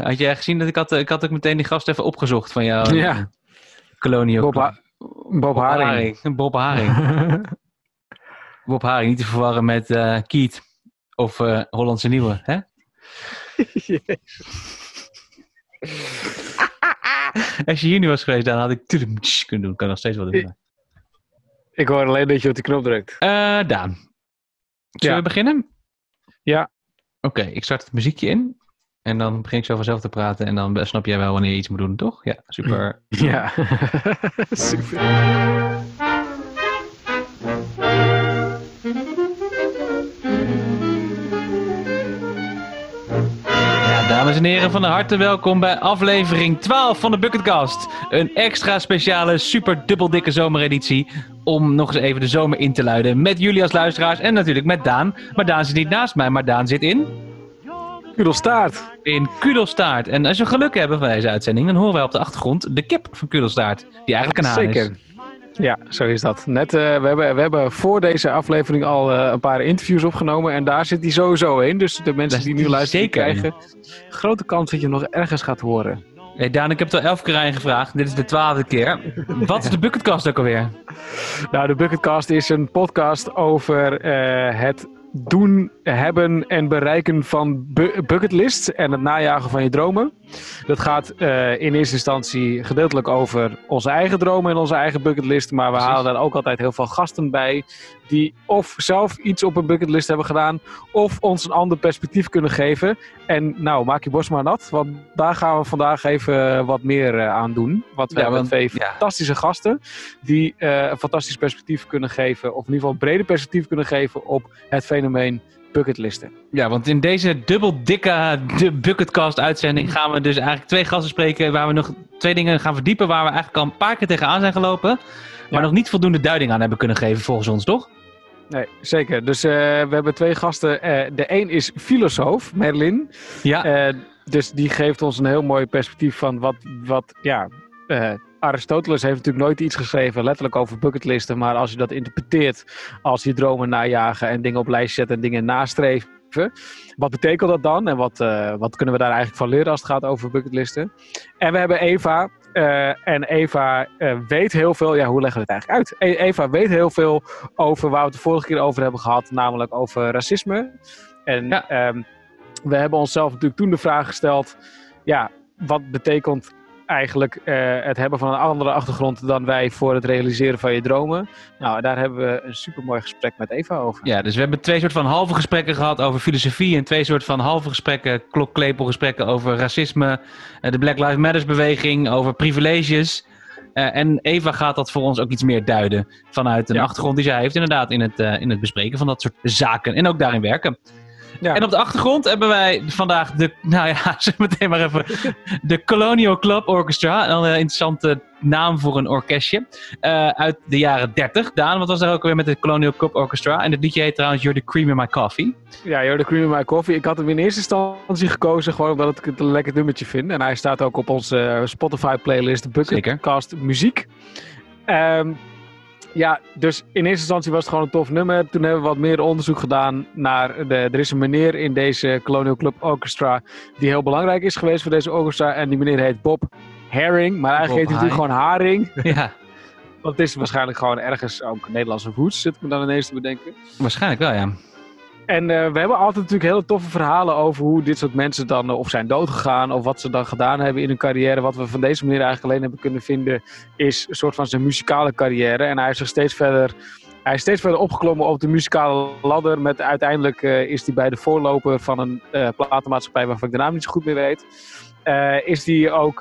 Eh, had jij gezien dat ik had, ik had ook meteen die gast even opgezocht van jou? Ja. Bob, Club. Ha- Bob Haring. Bob Haring. Bob Haring, niet te verwarren met eh Kiet of eh, Hollandse Nieuwe, hè? Als je hier nu was geweest, dan had ik kunnen doen. Kan nog steeds wel doen. Ik hoor alleen dat je op die knop drukt. Daan, zullen Ja. we beginnen? Ja. Oké, ik start het muziekje in. En dan begin ik zo vanzelf te praten. En dan snap jij wel wanneer je iets moet doen, toch? Ja, super. Ja. Super. Ja, dames en heren, van harte welkom bij aflevering 12 van de Bucketcast. Een extra speciale, super dubbel dikke zomereditie. Om nog eens even de zomer in te luiden. Met jullie als luisteraars en natuurlijk met Daan. Maar Daan zit niet naast mij, maar Daan zit in, Kudelstaart. in Kudelstaart. En als we geluk hebben van deze uitzending, dan horen wij op de achtergrond de kip van Kudelstaart. Die eigenlijk een haan is. Zeker. Ja, zo is dat. Net, eh, we, hebben, we hebben voor deze aflevering al eh, een paar interviews opgenomen. En daar zit hij sowieso in. Dus de mensen die nu luisteren, die zeker in. krijgen grote kans dat je hem nog ergens gaat horen. Hey Daan, ik heb het al elf keer aan je gevraagd. Dit is de twaalfde keer. Wat is de Bucketcast ook alweer? Nou, de Bucketcast is een podcast over eh, het doen, hebben en bereiken van bu bucketlists en het najagen van je dromen. Dat gaat eh, in eerste instantie gedeeltelijk over onze eigen dromen en onze eigen bucketlist, maar we Precies. halen daar ook altijd heel veel gasten bij die of zelf iets op een bucketlist hebben gedaan of ons een ander perspectief kunnen geven. En nou, maak je borst maar nat, want daar gaan we vandaag even wat meer eh, aan doen. Want we Ja, hebben want- twee ja. fantastische gasten die eh, een fantastisch perspectief kunnen geven, of in ieder geval een breder perspectief kunnen geven op het fenomeen bucketlisten. Ja, want in deze dubbel dikke de Bucketcast uitzending gaan we dus eigenlijk twee gasten spreken waar we nog twee dingen gaan verdiepen waar we eigenlijk al een paar keer tegenaan zijn gelopen, maar Ja. nog niet voldoende duiding aan hebben kunnen geven volgens ons, toch? Nee, zeker. Dus eh, we hebben twee gasten. Eh, de een is filosoof, Merlin. Ja, Eh, dus die geeft ons een heel mooi perspectief van wat, wat ja, eh, Aristoteles heeft natuurlijk nooit iets geschreven letterlijk over bucketlisten, maar als je dat interpreteert als je dromen najagen en dingen op lijst zetten en dingen nastreven, wat betekent dat dan en wat, eh, wat kunnen we daar eigenlijk van leren als het gaat over bucketlisten? En we hebben Eva. eh, en Eva weet heel veel. Ja, hoe leggen we het eigenlijk uit? E- Eva weet heel veel over waar we het de vorige keer over hebben gehad, namelijk over racisme. En Ja. ehm, we hebben onszelf natuurlijk toen de vraag gesteld: ja, wat betekent eigenlijk eh, het hebben van een andere achtergrond dan wij voor het realiseren van je dromen? Nou, daar hebben we een supermooi gesprek met Eva over. ja, dus we hebben twee soort van halve gesprekken gehad over filosofie en twee soort van halve gesprekken, klokklepelgesprekken over racisme, eh, de Black Lives Matters beweging, over privileges. Eh, en Eva gaat dat voor ons ook iets meer duiden vanuit een Ja. achtergrond die zij heeft inderdaad in het, in het bespreken van dat soort zaken en ook daarin werken. Ja. En op de achtergrond hebben wij vandaag de, nou ja, zeg meteen maar even, de Colonial Club Orchestra. Een interessante naam voor een orkestje. eh, uit de jaren 30. Daan, wat was daar ook weer met de Colonial Club Orchestra? En het liedje heet trouwens You're the Cream in My Coffee. Ja, joh, de Cream in My Coffee. Ik had hem in eerste instantie gekozen gewoon omdat ik het een lekker nummertje vind. En hij staat ook op onze eh, Spotify-playlist Bucketcast Muziek. Ehm, ja, dus in eerste instantie was het gewoon een tof nummer. Toen hebben we wat meer onderzoek gedaan naar... De, er is een meneer in deze Colonial Club Orchestra die heel belangrijk is geweest voor deze orchestra. En die meneer heet Bob Herring. Maar eigenlijk Bob heet hij natuurlijk gewoon Haring. ja, Want het is waarschijnlijk gewoon ergens ook Nederlandse roots, zit ik me dan ineens te bedenken. waarschijnlijk wel, ja. En eh, we hebben altijd natuurlijk hele toffe verhalen over hoe dit soort mensen dan eh, of zijn doodgegaan of wat ze dan gedaan hebben in hun carrière. Wat we van deze manier eigenlijk alleen hebben kunnen vinden is een soort van zijn muzikale carrière. En hij is zich steeds verder, hij is steeds verder opgeklommen op de muzikale ladder. Met uiteindelijk eh, is hij bij de voorloper van een platenmaatschappij waarvan ik de naam niet zo goed meer weet. Is hij ook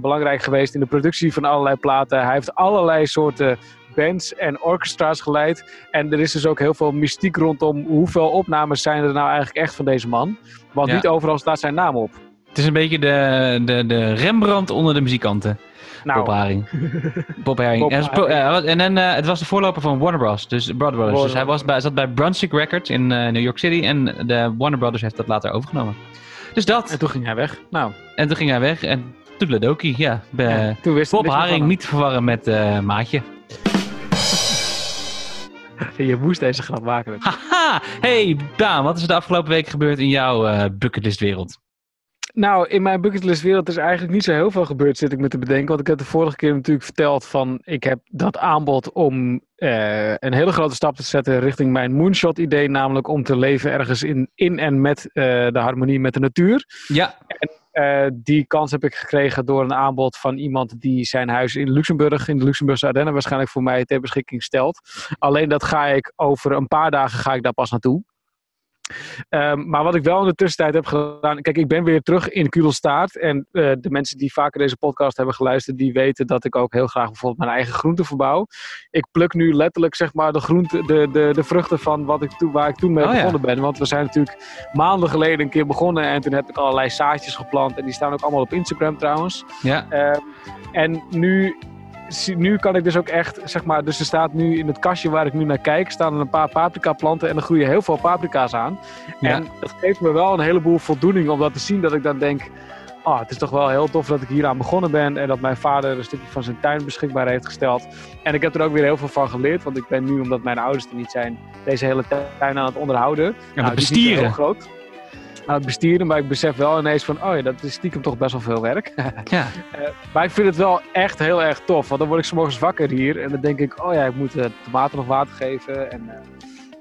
belangrijk geweest in de productie van allerlei platen. Hij heeft allerlei soorten bands en orchestra's geleid. En er is dus ook heel veel mystiek rondom hoeveel opnames zijn er nou eigenlijk echt van deze man. Want Ja. niet overal staat zijn naam op. Het is een beetje de, de, de Rembrandt onder de muzikanten. Nou, Bob Haring. Bob Haring. Bob En, Haring. dan, eh, het was de voorloper van Warner Bros. Dus. Dus Warner hij was bij, zat bij Brunswick Records in eh, New York City. En de Warner Brothers heeft dat later overgenomen. Dus dat. En toen ging hij weg. Nou, En toen ging hij weg. En Toedeledoki, ja. Be- ja, toen wist Bob Haring niet te verwarren met eh, Maatje. Je moest deze grap maken. Haha! Hey Daan, wat is er de afgelopen week gebeurd in jouw eh bucketlistwereld? Nou, in mijn bucketlist wereld is eigenlijk niet zo heel veel gebeurd, zit ik me te bedenken. Want ik heb de vorige keer natuurlijk verteld van, ik heb dat aanbod om uh, een hele grote stap te zetten richting mijn moonshot idee. Namelijk om te leven ergens in, in en met uh, de harmonie met de natuur. Ja. En, uh, die kans heb ik gekregen door een aanbod van iemand die zijn huis in Luxemburg, in de Luxemburgse Ardennen, waarschijnlijk voor mij ter beschikking stelt. Alleen dat ga ik over een paar dagen ga ik daar pas naartoe. Um, maar wat ik wel in de tussentijd heb gedaan. Kijk, ik ben weer terug in Kudelstaart. En uh, de mensen die vaker deze podcast hebben geluisterd, die weten dat ik ook heel graag bijvoorbeeld mijn eigen groenten verbouw. Ik pluk nu letterlijk zeg maar de, groente, de, de, de vruchten van wat ik toen, waar ik toen mee oh, begonnen ja. ben. Want we zijn natuurlijk maanden geleden een keer begonnen. En toen heb ik allerlei zaadjes geplant. En die staan ook allemaal op Instagram trouwens. Ja. Um, en nu nu kan ik dus ook echt, zeg maar, dus er staat nu in het kastje waar ik nu naar kijk, staan er een paar paprika planten en er groeien heel veel paprika's aan. Ja. En dat geeft me wel een heleboel voldoening om dat te zien, dat ik dan denk, ah, het is toch wel heel tof dat ik hier aan begonnen ben en dat mijn vader een stukje van zijn tuin beschikbaar heeft gesteld. En ik heb er ook weer heel veel van geleerd, want ik ben nu, omdat mijn ouders er niet zijn, deze hele tuin aan het onderhouden. Ja, nou, bestieren. heel groot aan het bestieren. Maar ik besef wel ineens van, oh ja, dat is stiekem toch best wel veel werk. ja. Uh, maar ik vind het wel echt heel erg tof. Want dan word ik s morgens wakker hier. En dan denk ik, oh ja, ik moet uh, tomaten nog water geven. En uh,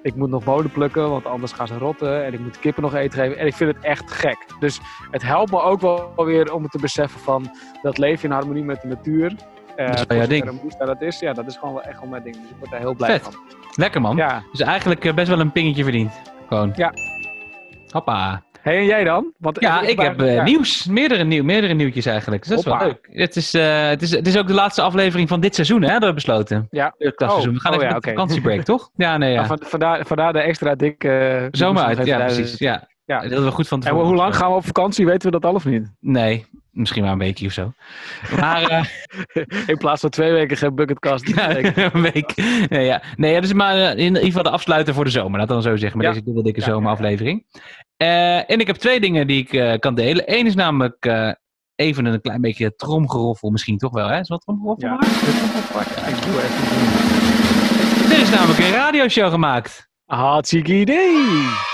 ik moet nog boden plukken, want anders gaan ze rotten. En ik moet de kippen nog eten geven. En ik vind het echt gek. Dus het helpt me ook wel weer om het te beseffen van dat leven in harmonie met de natuur. Uh, dat is wel jouw ding. dat is, ja, dat is gewoon wel echt wel mijn ding. Dus ik word daar heel blij Vet. van. Lekker man. Ja. Dus eigenlijk best wel een pingetje verdiend. Gewoon. Ja. Hoppa. Hey, en jij dan? Want ja, ik, ik heb uh, ja. nieuws. Meerdere, nieuw, meerdere nieuwtjes eigenlijk. Dus dat is wel leuk. Het is, uh, het, is, het is ook de laatste aflevering van dit seizoen, hè? Dat we besloten. Ja. Het klasseizoen. We gaan oh, even ja, okay. vakantiebreak, toch? Ja, nee, ja. Van, vandaar, vandaar de extra dikke... Uit, ja, precies. Ja. Ja. Dat we goed van En hoe lang gaan we op vakantie? Weten we dat al of niet? Nee, misschien maar een weekje of zo. Maar, uh, in plaats van twee weken geen bucketkast. Ja, een week. Nee, ja. nee ja, dus maar in ieder geval de afsluiter voor de zomer. Laat dan zo zeggen, met Ja. deze dubbel dikke zomeraflevering. Eh, en ik heb twee dingen die ik eh, kan delen. Eén is namelijk eh, even een klein beetje tromgeroffel, misschien toch wel, hè? Is wat tromgeroffel? Is? Ja. Ik doe even Er is namelijk een radioshow gemaakt. Hartstikke idee!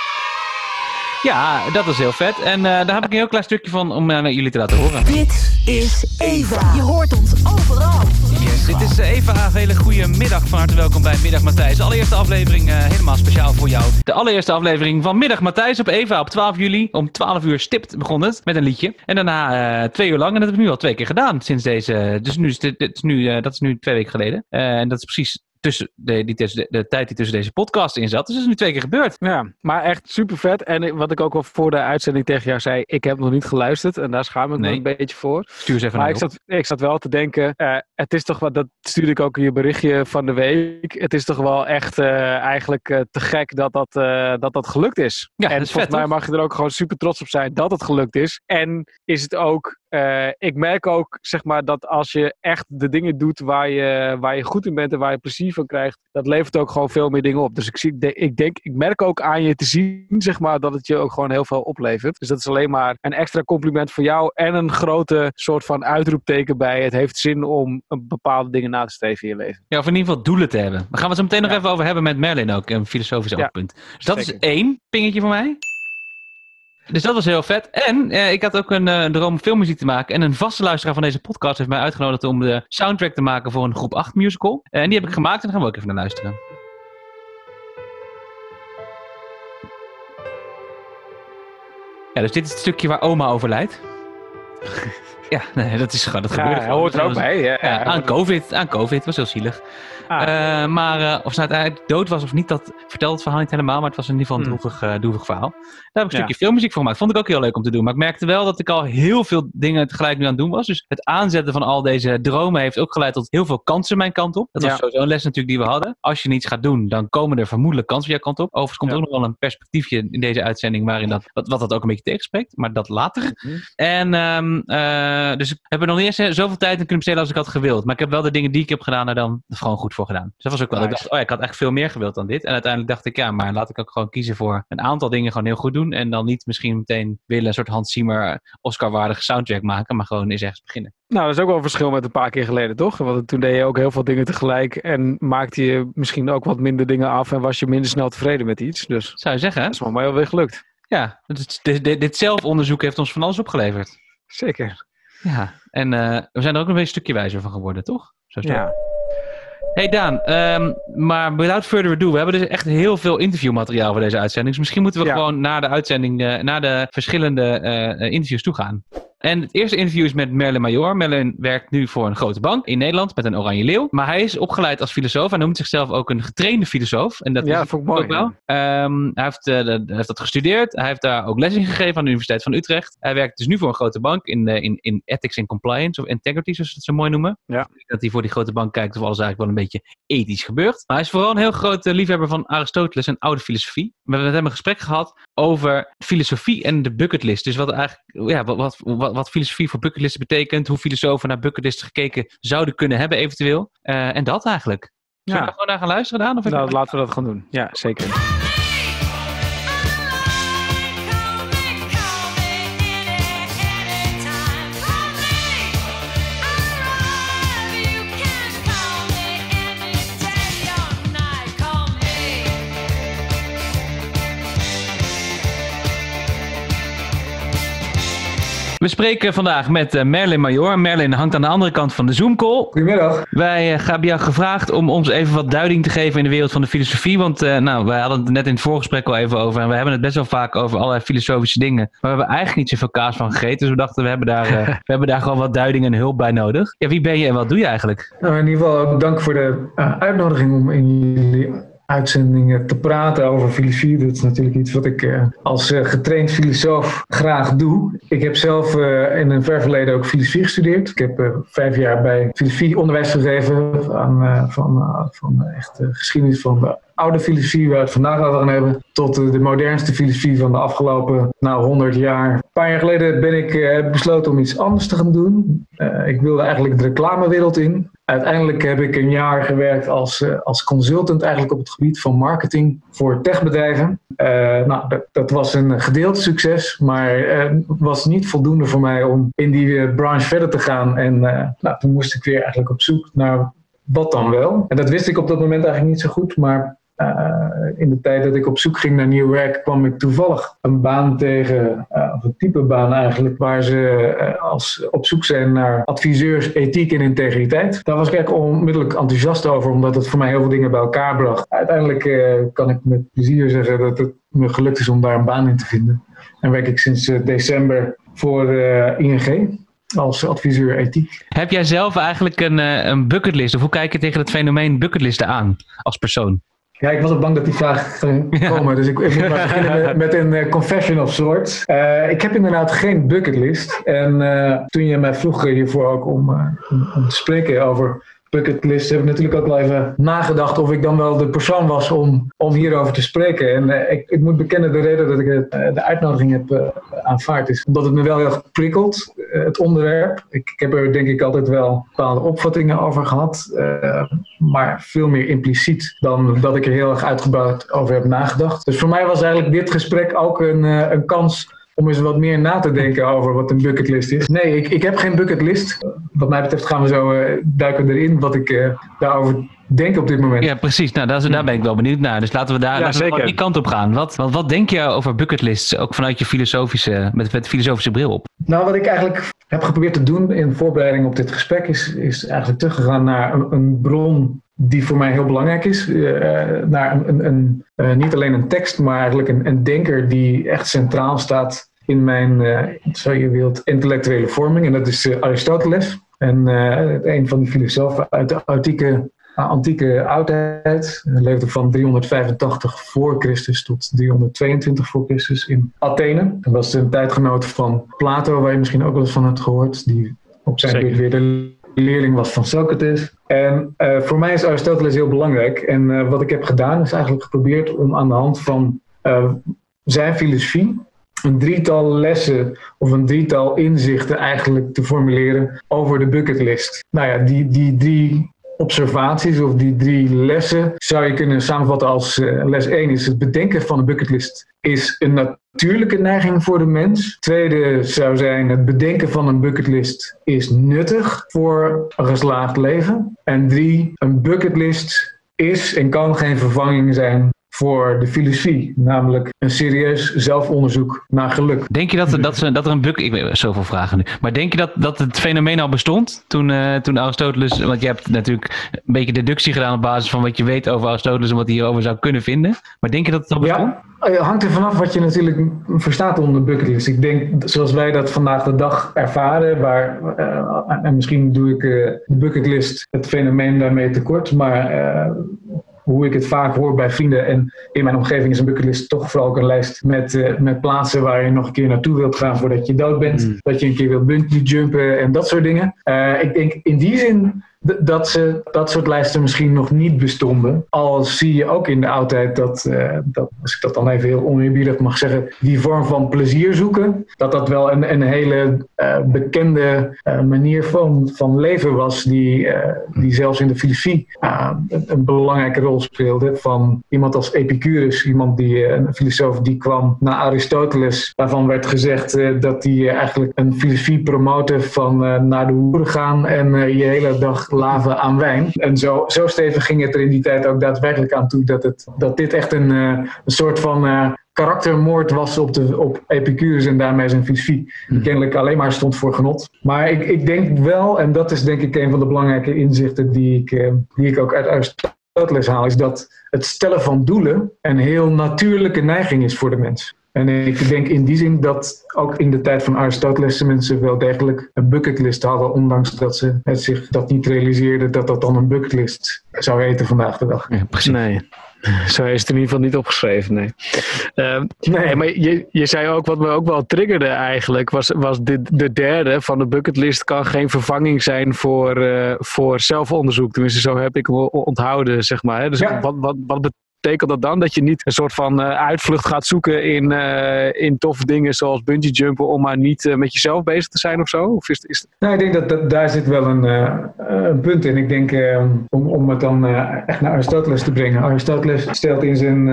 Ja, dat is heel vet. En eh, daar heb ik een heel klein stukje van om eh, naar jullie te laten horen. Dit is Eva. Je hoort ons overal. Yes, dit is eh, Eva. Een hele goede middag. Van harte welkom bij Middag Matthijs. De allereerste aflevering eh, helemaal speciaal voor jou. De allereerste aflevering van Middag Matthijs op Eva op 12 juli. Om 12 uur stipt begon het met een liedje. En daarna eh, twee uur lang. En dat heb ik nu al twee keer gedaan sinds deze. Dus nu is dit, dit is nu, eh, dat is nu twee weken geleden. Eh, en dat is precies tussen de, die, tussen de, de tijd die tussen deze podcast in zat. Dus dat is nu twee keer gebeurd. Ja, maar echt super vet. En wat ik ook al voor de uitzending tegen jou zei, ik heb nog niet geluisterd. En daar schaam ik Nee. me een beetje voor. Stuur eens even Maar naar ik op. zat, ik zat wel te denken, eh, het is toch wat, dat stuurde ik ook in je berichtje van de week. Het is toch wel echt eh, eigenlijk eh, te gek dat dat, dat dat gelukt is. Ja, en dat is volgens vet, mij mag je er ook gewoon super trots op zijn dat het gelukt is. En is het ook, eh, ik merk ook zeg maar dat als je echt de dingen doet waar je, waar je goed in bent en waar je plezier van krijgt, dat levert ook gewoon veel meer dingen op. Dus ik, zie, de- ik denk, ik merk ook aan je te zien zeg maar dat het je ook gewoon heel veel oplevert. Dus dat is alleen maar een extra compliment voor jou en een grote soort van uitroepteken bij het heeft zin om een bepaalde dingen na te streven in je leven. Ja, of in ieder geval doelen te hebben. Daar gaan we het zo meteen nog Ja. even over hebben met Merlin ook. Een filosofisch Ja, oogpunt. Dus dat zeker. is één pingetje voor mij. Dus dat was heel vet. En eh, ik had ook een eh, droom om filmmuziek te maken. En een vaste luisteraar van deze podcast heeft mij uitgenodigd om de soundtrack te maken voor een groep 8 musical. En die heb ik gemaakt en daar gaan we ook even naar luisteren. Ja, dus dit is het stukje waar oma overlijdt. ja, nee, dat is gewoon, dat Ja, gebeurde gewoon. hoort er ook bij. Ja, aan COVID. Aan COVID, was heel zielig. Ah. Eh, maar eh, of ze nou uiteindelijk dood was of niet, dat vertelt het verhaal niet helemaal. Maar het was in ieder geval een Hmm. droevig, eh, droevig verhaal. Daar heb ik een stukje filmmuziek voor gemaakt. Vond ik ook heel leuk om te doen. Maar ik merkte wel dat ik al heel veel dingen tegelijk nu aan het doen was. Dus het aanzetten van al deze dromen heeft ook geleid tot heel veel kansen mijn kant op. Dat was sowieso een les natuurlijk die we hadden. Als je niets gaat doen, dan komen er vermoedelijk kansen jouw kant op. Overigens komt er ook nog wel een perspectiefje in deze uitzending waarin dat, wat, wat dat ook een beetje tegenspreekt. Maar dat later. Mhm. En ehm, eh, dus ik heb er nog niet eens eh, zoveel tijd in kunnen besteden als ik had gewild. Maar ik heb wel de dingen die ik heb gedaan er dan gewoon goed voor gedaan. Dus dat was ook wel. Ik dacht, oh ja, ik had echt veel meer gewild dan dit. En uiteindelijk dacht ik, ja, maar laat ik ook gewoon kiezen voor een aantal dingen gewoon heel goed doen. En dan niet misschien meteen willen een soort Hans Zimmer Oscar-waardige soundtrack maken. Maar gewoon eens ergens beginnen. Nou, dat is ook wel een verschil met een paar keer geleden, toch? Want toen deed je ook heel veel dingen tegelijk en maakte je misschien ook wat minder dingen af en was je minder snel tevreden met iets. Dus Zou je zeggen, dat is maar wel weer gelukt. Ja, dit, dit, dit- dit zelfonderzoek heeft ons van alles opgeleverd. Zeker. Ja, en eh, we zijn er ook nog een stukje wijzer van geworden, toch? Zo. Ja. Hey Daan, ehm, maar without further ado, we hebben dus echt heel veel interviewmateriaal voor deze uitzending. Dus misschien moeten we Ja. gewoon naar de uitzending, eh, naar de verschillende eh, interviews toe gaan. En het eerste interview is met Merlin Major. Merlin werkt nu voor een grote bank in Nederland met een oranje leeuw. Maar hij is opgeleid als filosoof. Hij noemt zichzelf ook een getrainde filosoof. En dat Ja, is dat vond ik mooi, wel. Ehm, hij, heeft, eh, hij heeft dat gestudeerd. Hij heeft daar ook les in gegeven aan de Universiteit van Utrecht. Hij werkt dus nu voor een grote bank in, eh, in, in ethics and compliance, of integrity, zoals ze het zo mooi noemen. Ja. Dat hij voor die grote bank kijkt of alles eigenlijk wel een beetje ethisch gebeurt. Maar hij is vooral een heel grote liefhebber van Aristoteles en oude filosofie. We hebben met hem een gesprek gehad over filosofie en de bucketlist. Dus wat eigenlijk, ja, wat, wat, wat, wat filosofie voor bucketlist betekent. Hoe filosofen naar bucketlist gekeken zouden kunnen hebben eventueel. Eh, en dat eigenlijk. Zullen we Ja. daar gewoon naar gaan luisteren, Daan? Of Nou, laten we dat gaan doen. Ja, zeker. We spreken vandaag met eh, Merlin Major. Merlin hangt aan de andere kant van de Zoom-call. Goedemiddag. Wij eh, hebben jou gevraagd om ons even wat duiding te geven in de wereld van de filosofie. Want eh, nou, wij hadden het net in het voorgesprek al even over. En we hebben het best wel vaak over allerlei filosofische dingen. Maar we hebben eigenlijk niet zoveel kaas van gegeten. Dus we dachten, we hebben daar, we hebben daar gewoon wat duiding en hulp bij nodig. Ja, wie ben je en wat doe je eigenlijk? Nou, in ieder geval ook dank voor de uitnodiging om in jullie uitzendingen te praten over filosofie. Dat is natuurlijk iets wat ik eh, als eh, getraind filosoof graag doe. Ik heb zelf eh, in een ver verleden ook filosofie gestudeerd. Ik heb vijf jaar bij filosofie onderwijs gegeven aan, van, van echt de geschiedenis van de oude filosofie waar we het vandaag over hebben, tot de modernste filosofie van de afgelopen nou, 100 jaar. Een paar jaar geleden ben ik eh, besloten om iets anders te gaan doen. Eh, ik wilde eigenlijk de reclamewereld in. Uiteindelijk heb ik een jaar gewerkt als, eh, als consultant eigenlijk op het gebied van marketing voor techbedrijven. Nou, dat, was een gedeeld succes, maar was niet voldoende voor mij om in die branche verder te gaan. En nou, toen moest ik weer eigenlijk op zoek naar wat dan wel. En dat wist ik op dat moment eigenlijk niet zo goed, maar in de tijd dat ik op zoek ging naar nieuw werk, kwam ik toevallig een baan tegen, eh, of een type baan eigenlijk, waar ze eh, als op zoek zijn naar adviseurs ethiek en integriteit. Daar was ik eigenlijk onmiddellijk enthousiast over, omdat het voor mij heel veel dingen bij elkaar bracht. Uiteindelijk eh, kan ik met plezier zeggen dat het me gelukt is om daar een baan in te vinden. En werk ik sinds eh, december voor eh, ING als adviseur ethiek. Heb jij zelf eigenlijk een, eh, een bucketlist? Of hoe kijk je tegen het fenomeen bucketlisten aan als persoon? Ja, ik was ook bang dat die vraag ging Ja. komen. Dus ik, ik moet maar beginnen met, met een eh, confession of sorts. Eh, ik heb inderdaad geen bucketlist. En eh, toen je mij vroeg hiervoor ook om, om, om te spreken over bucketlist, heb ik natuurlijk ook wel even nagedacht of ik dan wel de persoon was om, om hierover te spreken. En eh, ik, ik moet bekennen, de reden dat ik eh, de uitnodiging heb eh, aanvaard is omdat het me wel heel prikkelt, het onderwerp. Ik, ik heb er denk ik altijd wel bepaalde opvattingen over gehad. eh, maar veel meer impliciet dan dat ik er heel erg uitgebreid over heb nagedacht. Dus voor mij was eigenlijk dit gesprek ook een, een kans om eens wat meer na te denken over wat een bucketlist is. Nee, ik, ik heb geen bucketlist. Wat mij betreft gaan we zo eh, duiken erin wat ik eh, daarover denk op dit moment. Ja, precies. Nou, daar, daar ben ik wel benieuwd naar. Dus laten we daar Ja, laten we die kant op gaan. Wat, wat, wat denk je over bucketlists? Ook vanuit je filosofische, met, met filosofische bril op. Nou, wat ik eigenlijk heb geprobeerd te doen in voorbereiding op dit gesprek is, is eigenlijk teruggegaan naar een, een bron die voor mij heel belangrijk is. eh, naar een, een, een, eh, niet alleen een tekst, maar eigenlijk een, een denker die echt centraal staat in mijn, eh, zo je wilt, intellectuele vorming. En dat is Aristoteles. En een van die filosofen uit de antieke, antieke oudheid. Hij leefde van 385 voor Christus tot 322 voor Christus in Athene. Dat was een tijdgenoot van Plato, waar je misschien ook wel eens van hebt gehoord. Die op zijn beurt weer de leerling was van Socrates. En eh, voor mij is Aristoteles heel belangrijk. En eh, wat ik heb gedaan is eigenlijk geprobeerd om aan de hand van eh, zijn filosofie een drietal lessen of een drietal inzichten eigenlijk te formuleren over de bucketlist. Nou ja, die, die drie observaties of die drie lessen zou je kunnen samenvatten als les 1 is het bedenken van een bucketlist is een natuurlijke neiging voor de mens. Tweede zou zijn het bedenken van een bucketlist is nuttig voor een geslaagd leven. En drie, een bucketlist is en kan geen vervanging zijn voor de filosofie, namelijk een serieus zelfonderzoek naar geluk. Denk je dat, er- dat, ze, dat er een bucket... Ik weet zoveel vragen nu. Maar denk je dat, dat het fenomeen al bestond toen, eh, toen Aristoteles... Want je hebt natuurlijk een beetje deductie gedaan op basis van wat je weet over Aristoteles... en wat hij hierover zou kunnen vinden. Maar denk je dat het al bestond? Ja, het hangt er vanaf wat je natuurlijk verstaat onder bucketlist. Ik denk, zoals wij dat vandaag de dag ervaren, waar, eh, en misschien doe ik eh, de bucketlist het fenomeen daarmee tekort, maar eh, hoe ik het vaak hoor bij vrienden en in mijn omgeving is een bucketlist toch vooral ook een lijst met, eh, met plaatsen waar je nog een keer naartoe wilt gaan voordat je dood bent. Mm. Dat je een keer wilt bungee jumpen en dat soort dingen. Eh, ik denk in die zin dat ze dat soort lijsten misschien nog niet bestonden. Al zie je ook in de oudheid dat, eh, dat als ik dat dan even heel oneerbiedig mag zeggen, die vorm van plezier zoeken, dat dat wel een, een hele eh, bekende eh, manier van, van leven was, die, die zelfs in de filosofie een, een belangrijke rol speelde. Van iemand als Epicurus, iemand die, een filosoof die kwam na Aristoteles, waarvan werd gezegd dat hij eigenlijk een filosofie promote van naar de hoeren gaan en je hele dag laven aan wijn. En zo, zo stevig ging het er in die tijd ook daadwerkelijk aan toe dat, het, dat dit echt een, eh, een soort van eh, karaktermoord was op, de, op Epicurus en daarmee zijn filosofie. Die kennelijk alleen maar stond voor genot. Maar ik, ik denk wel, en dat is denk ik een van de belangrijke inzichten die ik, eh, die ik ook uit Aristoteles haal, is dat het stellen van doelen een heel natuurlijke neiging is voor de mens. En ik denk in die zin dat ook in de tijd van Aristoteles mensen wel degelijk een bucketlist hadden, ondanks dat ze het zich dat niet realiseerden dat dat dan een bucketlist zou heten vandaag de dag. Ja, precies. Nee. Zo is het in ieder geval niet opgeschreven, nee. Ehm, nee, maar je, je zei ook, wat me ook wel triggerde eigenlijk, was, was de, de derde van de bucketlist kan geen vervanging zijn voor, eh, voor zelfonderzoek. Tenminste, zo heb ik hem onthouden, zeg maar. Hè. Dus Ja. wat, wat, wat betekent dat dan? Dat je niet een soort van eh, uitvlucht gaat zoeken in, eh, in toffe dingen zoals bungee jumpen om maar niet eh, met jezelf bezig te zijn of zo? Of is, is, Nou, ik denk dat, daar zit wel een, een punt in. Ik denk, om, om het dan echt naar Aristoteles te brengen. Aristoteles stelt in zijn,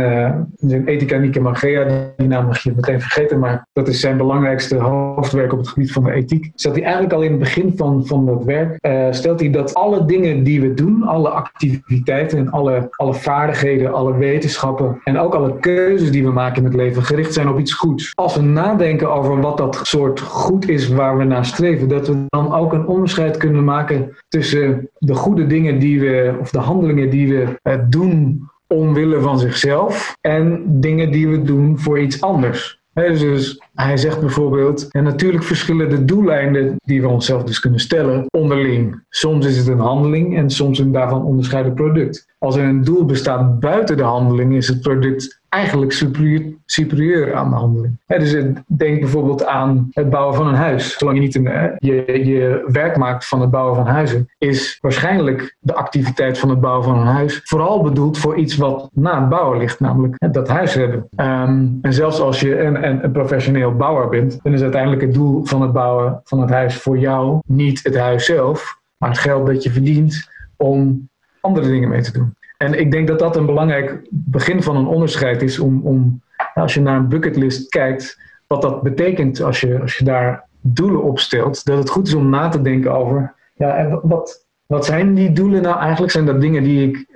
in zijn Ethica Nicomacheia, die naam mag je meteen vergeten, maar dat is zijn belangrijkste hoofdwerk op het gebied van de ethiek. Stelt hij eigenlijk al in het begin van, van dat werk, stelt hij dat alle dingen die we doen, alle activiteiten en alle, alle vaardigheden, alle wetenschappen en ook alle keuzes die we maken in het leven gericht zijn op iets goeds. Als we nadenken over wat dat soort goed is waar we naar streven, dat we dan ook een onderscheid kunnen maken tussen de goede dingen die we, of de handelingen die we eh, doen omwille van zichzelf en dingen die we doen voor iets anders. Dus- dus hij zegt bijvoorbeeld, en natuurlijk verschillen de doeleinden die we onszelf dus kunnen stellen onderling. Soms is het een handeling en soms een daarvan onderscheiden product. Als er een doel bestaat buiten de handeling, is het product eigenlijk superieur, superieur aan de handeling. Dus denk bijvoorbeeld aan het bouwen van een huis. Zolang je niet een, je, je werk maakt van het bouwen van huizen, is waarschijnlijk de activiteit van het bouwen van een huis vooral bedoeld voor iets wat na het bouwen ligt, namelijk dat huis hebben. Ehm, en zelfs als je een, een professioneel bouwer bent, dan is uiteindelijk het doel van het bouwen van het huis voor jou niet het huis zelf, maar het geld dat je verdient om andere dingen mee te doen. En ik denk dat dat een belangrijk begin van een onderscheid is om, om als je naar een bucketlist kijkt, wat dat betekent als je, als je daar doelen op stelt, dat het goed is om na te denken over, ja, en wat, wat zijn die doelen nou eigenlijk? Zijn dat dingen die ik,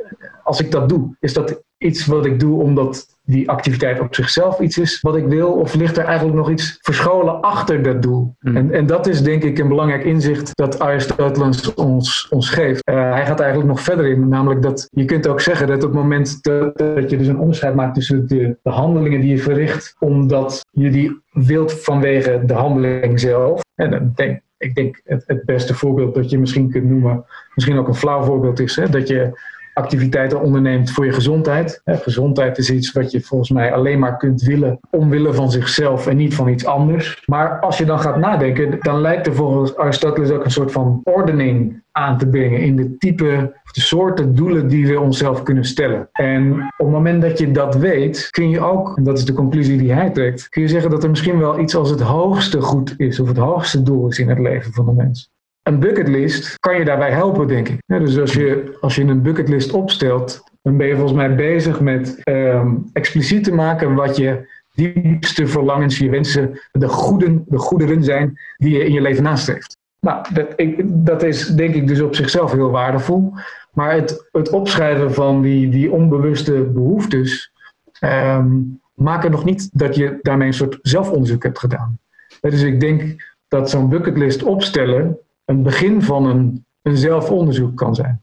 als ik dat doe, is dat iets wat ik doe omdat die activiteit op zichzelf iets is wat ik wil? Of ligt er eigenlijk nog iets verscholen achter dat doel? Hmm. En, en dat is denk ik een belangrijk inzicht dat Aristoteles ons, ons geeft. Eh, hij gaat eigenlijk nog verder in, namelijk dat je kunt ook zeggen dat op het moment dat, dat je dus een onderscheid maakt tussen de, de handelingen die je verricht, omdat je die wilt vanwege de handeling zelf. En dan denk, ik denk het, het beste voorbeeld dat je misschien kunt noemen, misschien ook een flauw voorbeeld is, hè, dat je activiteiten onderneemt voor je gezondheid. Hè, gezondheid is iets wat je volgens mij alleen maar kunt willen omwille van zichzelf en niet van iets anders. Maar als je dan gaat nadenken, dan lijkt er volgens Aristoteles ook een soort van ordening aan te brengen in de type de soorten doelen die we onszelf kunnen stellen. En op het moment dat je dat weet, kun je ook, en dat is de conclusie die hij trekt, kun je zeggen dat er misschien wel iets als het hoogste goed is of het hoogste doel is in het leven van de mens. Een bucketlist kan je daarbij helpen, denk ik. Dus als je, als je een bucketlist opstelt, dan ben je volgens mij bezig met ehm, expliciet te maken wat je diepste verlangens, je wensen, de, goeden, de goederen zijn die je in je leven nastreeft. Nou, dat, ik, dat is denk ik dus op zichzelf heel waardevol. Maar het, het opschrijven van die, die onbewuste behoeftes, ehm, maken nog niet dat je daarmee een soort zelfonderzoek hebt gedaan. Dus ik denk dat zo'n bucketlist opstellen een begin van een, een zelfonderzoek kan zijn.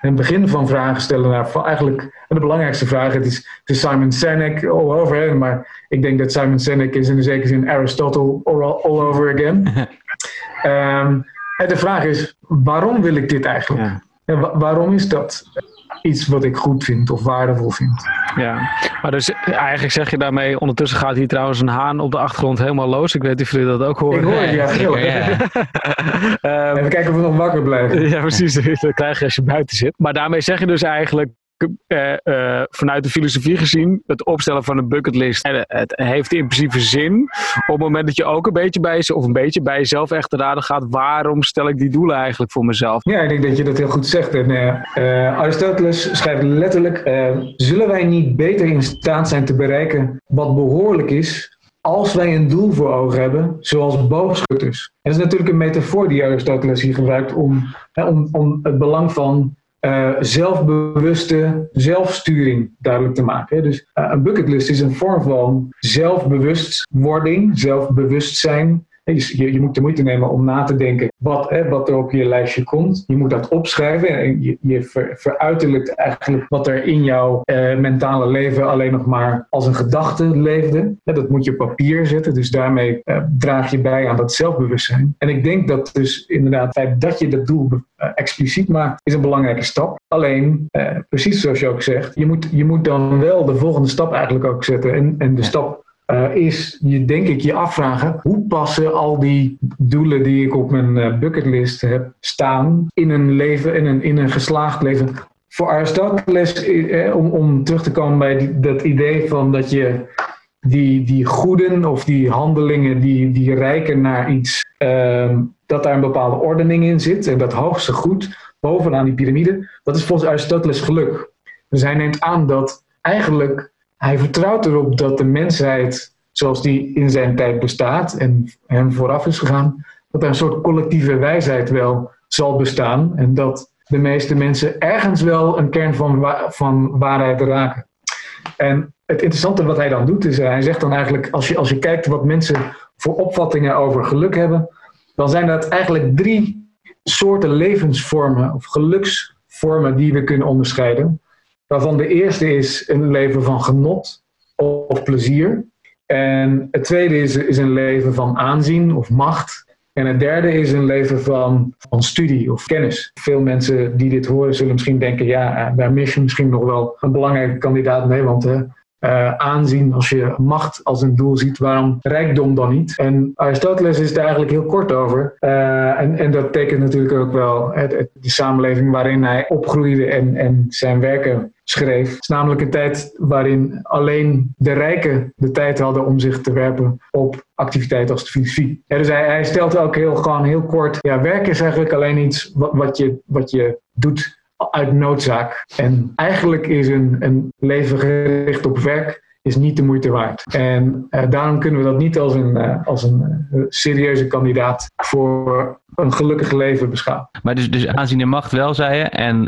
Een begin van vragen stellen naar eigenlijk de belangrijkste vraag. Het is, het is Simon Sinek all over, maar ik denk dat Simon Sinek is in de zekere zin Aristotle all, all over again. Ehm, en de vraag is, waarom wil ik dit eigenlijk? Ja. En wa- waarom is dat iets wat ik goed vind of waardevol vind? Ja, maar dus eigenlijk zeg je daarmee, ondertussen gaat hier trouwens een haan op de achtergrond helemaal los. Ik weet niet of jullie dat ook horen. Ik hoor het, ja. gillen. ja. Ehm, Even kijken of we nog wakker blijven. ja, precies. Dat krijg je als je buiten zit. Maar daarmee zeg je dus eigenlijk, vanuit de filosofie gezien, het opstellen van een bucketlist. En het heeft in principe zin op het moment dat je ook een beetje bij of een beetje bij jezelf echt te raden gaat, waarom stel ik die doelen eigenlijk voor mezelf? Ja, ik denk dat je dat heel goed zegt. En, eh, eh, Aristoteles schrijft letterlijk: eh, Zullen wij niet beter in staat zijn te bereiken wat behoorlijk is, als wij een doel voor ogen hebben, zoals boogschutters? En dat is natuurlijk een metafoor die Aristoteles hier gebruikt om, hè, om, om het belang van eh, zelfbewuste zelfsturing duidelijk te maken. Dus eh, een bucketlist is een vorm van zelfbewustwording, zelfbewustzijn. Je, je, je moet de moeite nemen om na te denken wat, hè, wat er op je lijstje komt. Je moet dat opschrijven en je, je ver, veruiterlijkt eigenlijk wat er in jouw eh, mentale leven alleen nog maar als een gedachte leefde. Dat moet je op papier zetten, dus daarmee eh, draag je bij aan dat zelfbewustzijn. En ik denk dat dus inderdaad het feit dat je dat doel eh, expliciet maakt, is een belangrijke stap. Alleen, eh, precies zoals je ook zegt, je moet, je moet dan wel de volgende stap eigenlijk ook zetten. En, en de stap eh, is je, denk ik, je afvragen hoe passen al die doelen die ik op mijn eh, bucketlist heb staan in een leven, in een, in een geslaagd leven. Voor Aristoteles, eh, om, om terug te komen bij dat idee van dat je die, die goeden of die handelingen die, die rijken naar iets, ehm, dat daar een bepaalde ordening in zit. En dat hoogste goed bovenaan die piramide, dat is volgens Aristoteles geluk. Dus hij neemt aan dat eigenlijk hij vertrouwt erop dat de mensheid, zoals die in zijn tijd bestaat en hem vooraf is gegaan, dat er een soort collectieve wijsheid wel zal bestaan en dat de meeste mensen ergens wel een kern van, van waarheid raken. En het interessante wat hij dan doet is, hij zegt dan eigenlijk, als je, als je kijkt wat mensen voor opvattingen over geluk hebben, dan zijn dat eigenlijk drie soorten levensvormen of geluksvormen die we kunnen onderscheiden. Waarvan de eerste is een leven van genot of plezier. En het tweede is, is een leven van aanzien of macht. En het derde is een leven van, van studie of kennis. Veel mensen die dit horen zullen misschien denken: ja, eh, daar mis je misschien nog wel een belangrijke kandidaat in Nederland. Eh, aanzien, als je macht als een doel ziet, waarom rijkdom dan niet? En Aristoteles is daar eigenlijk heel kort over. Eh, en, en dat tekent natuurlijk ook wel het- de samenleving waarin hij opgroeide en, en zijn werken schreef. Het is namelijk een tijd waarin alleen de rijken de tijd hadden om zich te werpen op activiteiten als de filosofie. Ja, dus hij, hij stelt ook heel, gewoon heel kort, ja, werk is eigenlijk alleen iets wat, wat, je, wat je doet uit noodzaak. En eigenlijk is een, een leven gericht op werk is niet de moeite waard. En eh, daarom kunnen we dat niet als een, eh, als een eh, serieuze kandidaat voor een gelukkig leven beschouwen. Maar dus, dus aanzien en macht wel, zei je. En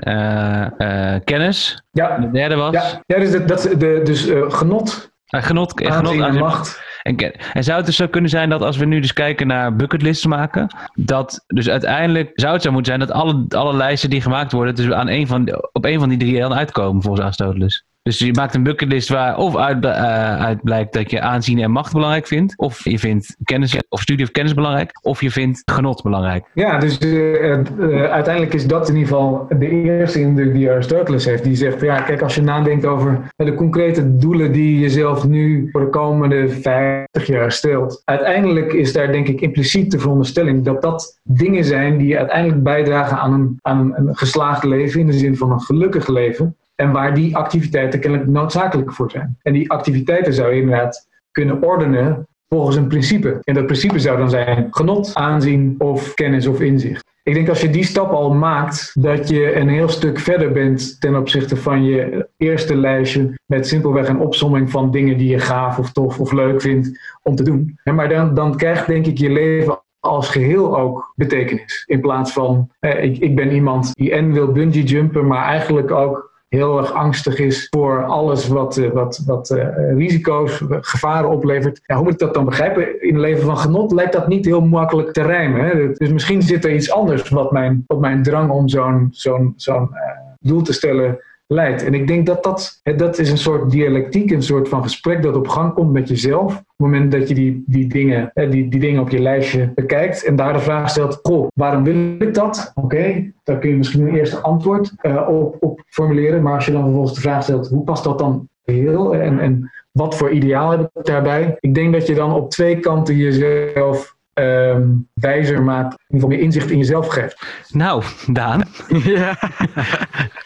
kennis. Ja, De derde was ja, ja dus, dat, dat, de, dus genot, eh, genot, genot aanzien en aanzien, macht. En, zou het dus zo kunnen zijn dat als we nu dus kijken naar bucketlists maken, dat dus uiteindelijk zou het zo moeten zijn dat alle, alle lijsten die gemaakt worden, dus aan een van, op een van die drie dan uitkomen volgens Aristoteles. Dus je maakt een bucketlist waar of uit, eh, uit blijkt dat je aanzien en macht belangrijk vindt, of je vindt kennis of studie of kennis belangrijk, of je vindt genot belangrijk. Ja, dus eh, eh, uiteindelijk is dat in ieder geval de eerste indruk die Aristoteles heeft. Die zegt, ja, kijk, als je nadenkt over de concrete doelen die je jezelf nu voor de komende 50 jaar stelt. Uiteindelijk is daar denk ik impliciet de veronderstelling dat dat dingen zijn die uiteindelijk bijdragen aan een, aan een geslaagd leven, in de zin van een gelukkig leven. En waar die activiteiten kennelijk noodzakelijk voor zijn. En die activiteiten zou je inderdaad kunnen ordenen volgens een principe. En dat principe zou dan zijn genot, aanzien of kennis of inzicht. Ik denk als je die stap al maakt, dat je een heel stuk verder bent ten opzichte van je eerste lijstje met simpelweg een opsomming van dingen die je gaaf of tof of leuk vindt om te doen. Maar dan, dan krijgt denk ik je leven als geheel ook betekenis. In plaats van, eh, ik, ik ben iemand die en wil bungee jumpen, maar eigenlijk ook heel erg angstig is voor alles wat, eh, wat, wat eh, risico's, gevaren oplevert. Ja, hoe moet ik dat dan begrijpen? In een leven van genot lijkt dat niet heel makkelijk te rijmen. Hè? Dus misschien zit er iets anders wat mijn, wat mijn drang om zo'n zo'n zo'n eh, doel te stellen leidt. En ik denk dat dat, dat is een soort dialectiek, een soort van gesprek dat op gang komt met jezelf. Op het moment dat je die, die, dingen, die, die dingen op je lijstje bekijkt en daar de vraag stelt, goh, waarom wil ik dat? Oké, daar kun je misschien een eerste antwoord uh, op, op formuleren. Maar als je dan vervolgens de vraag stelt, hoe past dat dan heel? En, en wat voor ideaal heb ik daarbij? Ik denk dat je dan op twee kanten jezelf um, wijzer maakt, in ieder geval meer inzicht in jezelf geeft. Nou, Daan. ja.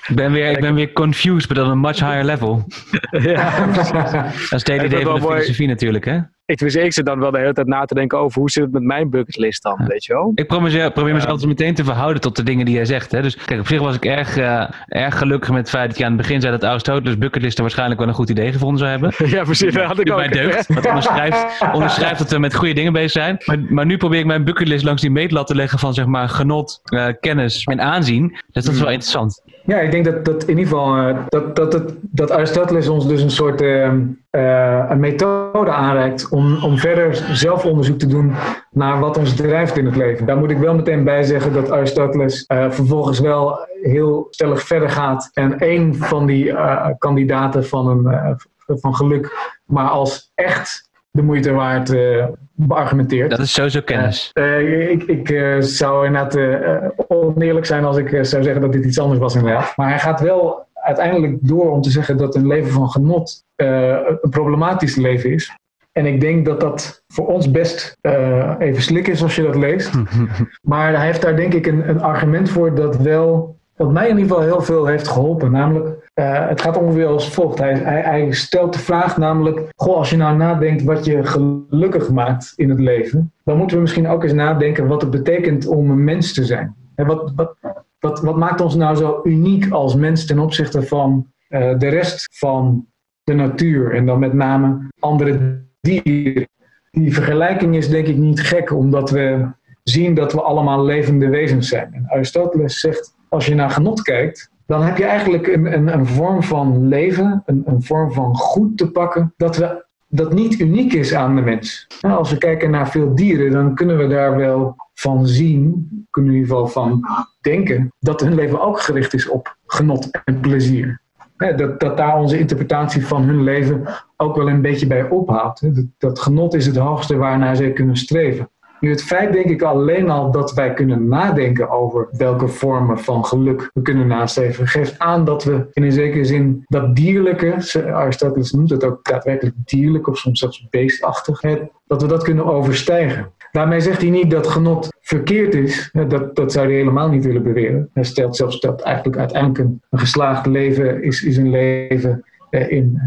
ik, ben weer, ik ben weer confused, but on a much higher level. ja. Dat is het hele idee van de filosofie natuurlijk, hè? Ik, ik zit dan wel de hele tijd na te denken over hoe zit het met mijn bucketlist dan, weet je wel? Ik probeer, probeer mezelf altijd meteen te verhouden tot de dingen die jij zegt. Hè? Dus kijk, op zich was ik erg, uh, erg gelukkig met het feit dat je aan het begin zei dat Aristoteles bucketlisten waarschijnlijk wel een goed idee gevonden zou hebben. ja, precies. Dat had ik ook. Mijn deugd, wat onderschrijft, onderschrijft dat we met goede dingen bezig zijn. Maar, maar nu probeer ik mijn bucketlist langs die meetlat te leggen van zeg maar genot, uh, kennis en aanzien. Dus dat is wel interessant. Ja, ik denk dat, dat in ieder geval uh, dat, dat, dat, dat Aristoteles ons dus een soort uh, uh, een methode aanreikt om, om verder zelfonderzoek te doen naar wat ons drijft in het leven. Daar moet ik wel meteen bij zeggen dat Aristoteles vervolgens wel heel stellig verder gaat en een van die kandidaten van, een, van geluk maar als echt de moeite waard uh, beargumenteerd. Dat is sowieso kennis. Uh, ik ik zou inderdaad oneerlijk zijn als ik zou zeggen dat dit iets anders was inderdaad. Maar hij gaat wel uiteindelijk door om te zeggen dat een leven van genot een problematisch leven is. En ik denk dat dat voor ons best even slik is als je dat leest. maar hij heeft daar denk ik een, een argument voor dat wel wat mij in ieder geval heel veel heeft geholpen. Namelijk, uh, het gaat ongeveer als volgt. Hij, hij, hij, stelt de vraag namelijk, goh, als je nou nadenkt wat je gelukkig maakt in het leven, dan moeten we misschien ook eens nadenken wat het betekent om een mens te zijn. En wat, wat, wat, wat maakt ons nou zo uniek als mens ten opzichte van uh, de rest van de natuur en dan met name andere dieren? Die vergelijking is denk ik niet gek, omdat we zien dat we allemaal levende wezens zijn. En Aristoteles zegt als je naar genot kijkt, dan heb je eigenlijk een, een, een vorm van leven, een, een vorm van goed te pakken, dat, we, dat niet uniek is aan de mens. als we kijken naar veel dieren, dan kunnen we daar wel van zien, kunnen we in ieder geval van denken, dat hun leven ook gericht is op genot en plezier. Dat, daar onze interpretatie van hun leven ook wel een beetje bij ophoudt. Dat, dat genot is het hoogste waarnaar zij kunnen streven. Nu, het feit denk ik alleen al dat wij kunnen nadenken over welke vormen van geluk we kunnen nastreven, geeft aan dat we in een zekere zin dat dierlijke, Aristoteles noemt het ook daadwerkelijk dierlijk of soms zelfs beestachtig, dat we dat kunnen overstijgen. Daarmee zegt hij niet dat genot verkeerd is. Dat, dat zou hij helemaal niet willen beweren. Hij stelt zelfs dat eigenlijk uiteindelijk een, geslaagd leven is, is een leven eh, in.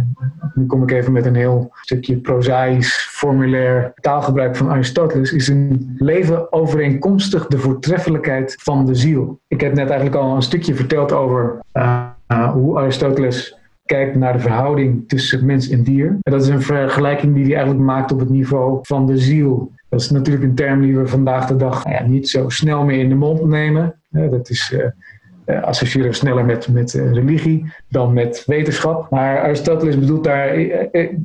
Nu kom ik even met een heel stukje prozaïs, formulair taalgebruik van Aristoteles. Is een leven overeenkomstig de voortreffelijkheid van de ziel. Ik heb net eigenlijk al een stukje verteld over uh, uh, hoe Aristoteles kijkt naar de verhouding tussen mens en dier. En dat is een vergelijking die hij eigenlijk maakt op het niveau van de ziel. Dat is natuurlijk een term die we vandaag de dag nou ja, niet zo snel meer in de mond nemen. dat is uh, associëren sneller met, met uh, religie dan met wetenschap. Maar Aristoteles bedoelt daar,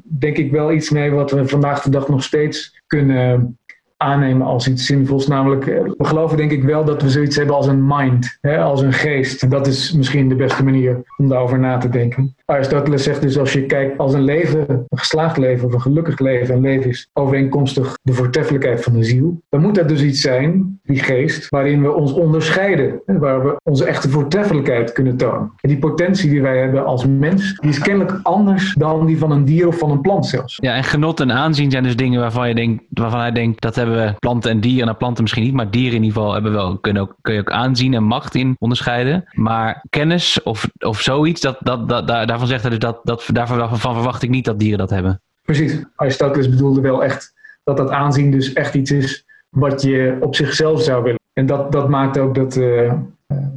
denk ik, wel iets mee wat we vandaag de dag nog steeds kunnen aannemen als iets zinvols. Namelijk, we geloven denk ik wel dat we zoiets hebben als een mind, hè, als een geest. Dat is misschien de beste manier om daarover na te denken. Aristoteles zegt dus als je kijkt als een leven, een geslaagd leven of een gelukkig leven, een leven is overeenkomstig de voortreffelijkheid van de ziel, dan moet dat dus iets zijn, die geest, waarin we ons onderscheiden, waar we onze echte voortreffelijkheid kunnen tonen. En die potentie die wij hebben als mens, die is kennelijk anders dan die van een dier of van een plant zelfs. Ja, en genot en aanzien zijn dus dingen waarvan, je denkt, waarvan hij denkt, dat hebben we planten en dieren, nou planten misschien niet, maar dieren in ieder geval hebben wel, kunnen ook, kun je ook aanzien en macht in onderscheiden. Maar kennis of, of zoiets, dat, dat, dat, daar daarvan zegt hij dus dat, dat daarvan verwacht ik niet dat dieren dat hebben. Precies. Aristoteles bedoelde wel echt dat dat aanzien dus echt iets is wat je op zichzelf zou willen. En dat, dat maakt ook dat, uh,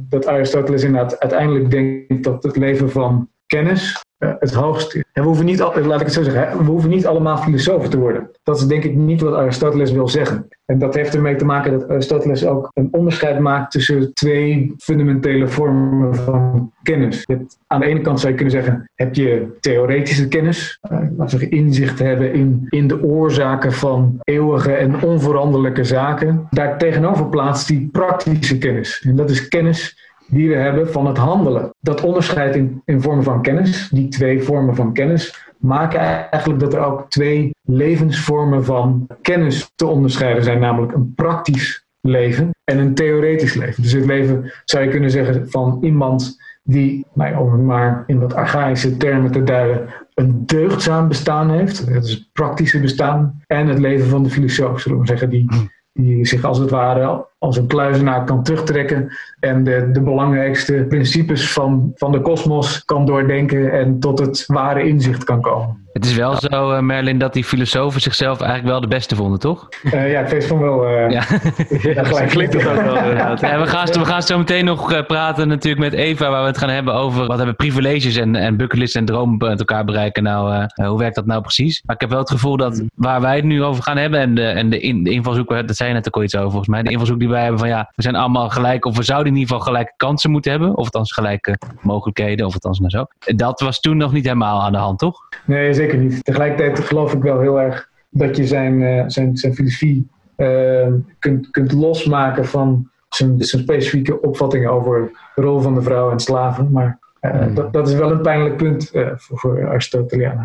dat Aristoteles inderdaad uiteindelijk denkt dat het leven van kennis eh, het hoogst is. En we hoeven niet, laat ik het zo zeggen, we hoeven niet allemaal filosofen te worden. Dat is denk ik niet wat Aristoteles wil zeggen. En dat heeft ermee te maken dat Aristoteles ook een onderscheid maakt tussen twee fundamentele vormen van kennis. Aan de ene kant zou je kunnen zeggen, heb je theoretische kennis, laten we zeggen inzicht hebben in, in de oorzaken van eeuwige en onveranderlijke zaken. Daar tegenover plaatst die praktische kennis. En dat is kennis die we hebben van het handelen. Dat onderscheid in, vormen van kennis, die twee vormen van kennis, maken eigenlijk dat er ook twee levensvormen van kennis te onderscheiden zijn, namelijk een praktisch leven en een theoretisch leven. Dus het leven zou je kunnen zeggen van iemand die, om het maar in wat archaïsche termen te duiden, een deugdzaam bestaan heeft, dat is het praktische bestaan, en het leven van de filosoof, zullen we zeggen, die, die zich als het ware als een kluizenaar kan terugtrekken en de, de belangrijkste principes van, van de kosmos kan doordenken en tot het ware inzicht kan komen. Het is wel zo, uh, Merlin, dat die filosofen zichzelf eigenlijk wel de beste vonden, toch? Uh, ja, ik van wel. Uh, ja, ja gelijk klinkt het ook wel. ja, we, gaan, we gaan zo meteen nog praten natuurlijk met Eva, waar we het gaan hebben over wat hebben privileges en, en bucketlist en dromen met elkaar bereiken. Nou, hoe werkt dat nou precies? Maar ik heb wel het gevoel dat waar wij het nu over gaan hebben en de, en de, in, de invalshoek, dat zei je net ook al iets over volgens mij, de invalshoek die wij hebben van ja, we zijn allemaal gelijk, of we zouden in ieder geval gelijke kansen moeten hebben, of althans gelijke mogelijkheden, of althans nou zo. Dat was toen nog niet helemaal aan de hand, toch? Nee, zeker niet. Tegelijkertijd geloof ik wel heel erg dat je zijn, uh, zijn, zijn filosofie uh, kunt, kunt losmaken van zijn, zijn specifieke opvattingen over de rol van de vrouw en slaven. Maar uh, mm. dat, dat is wel een pijnlijk punt voor, voor Aristotelianen.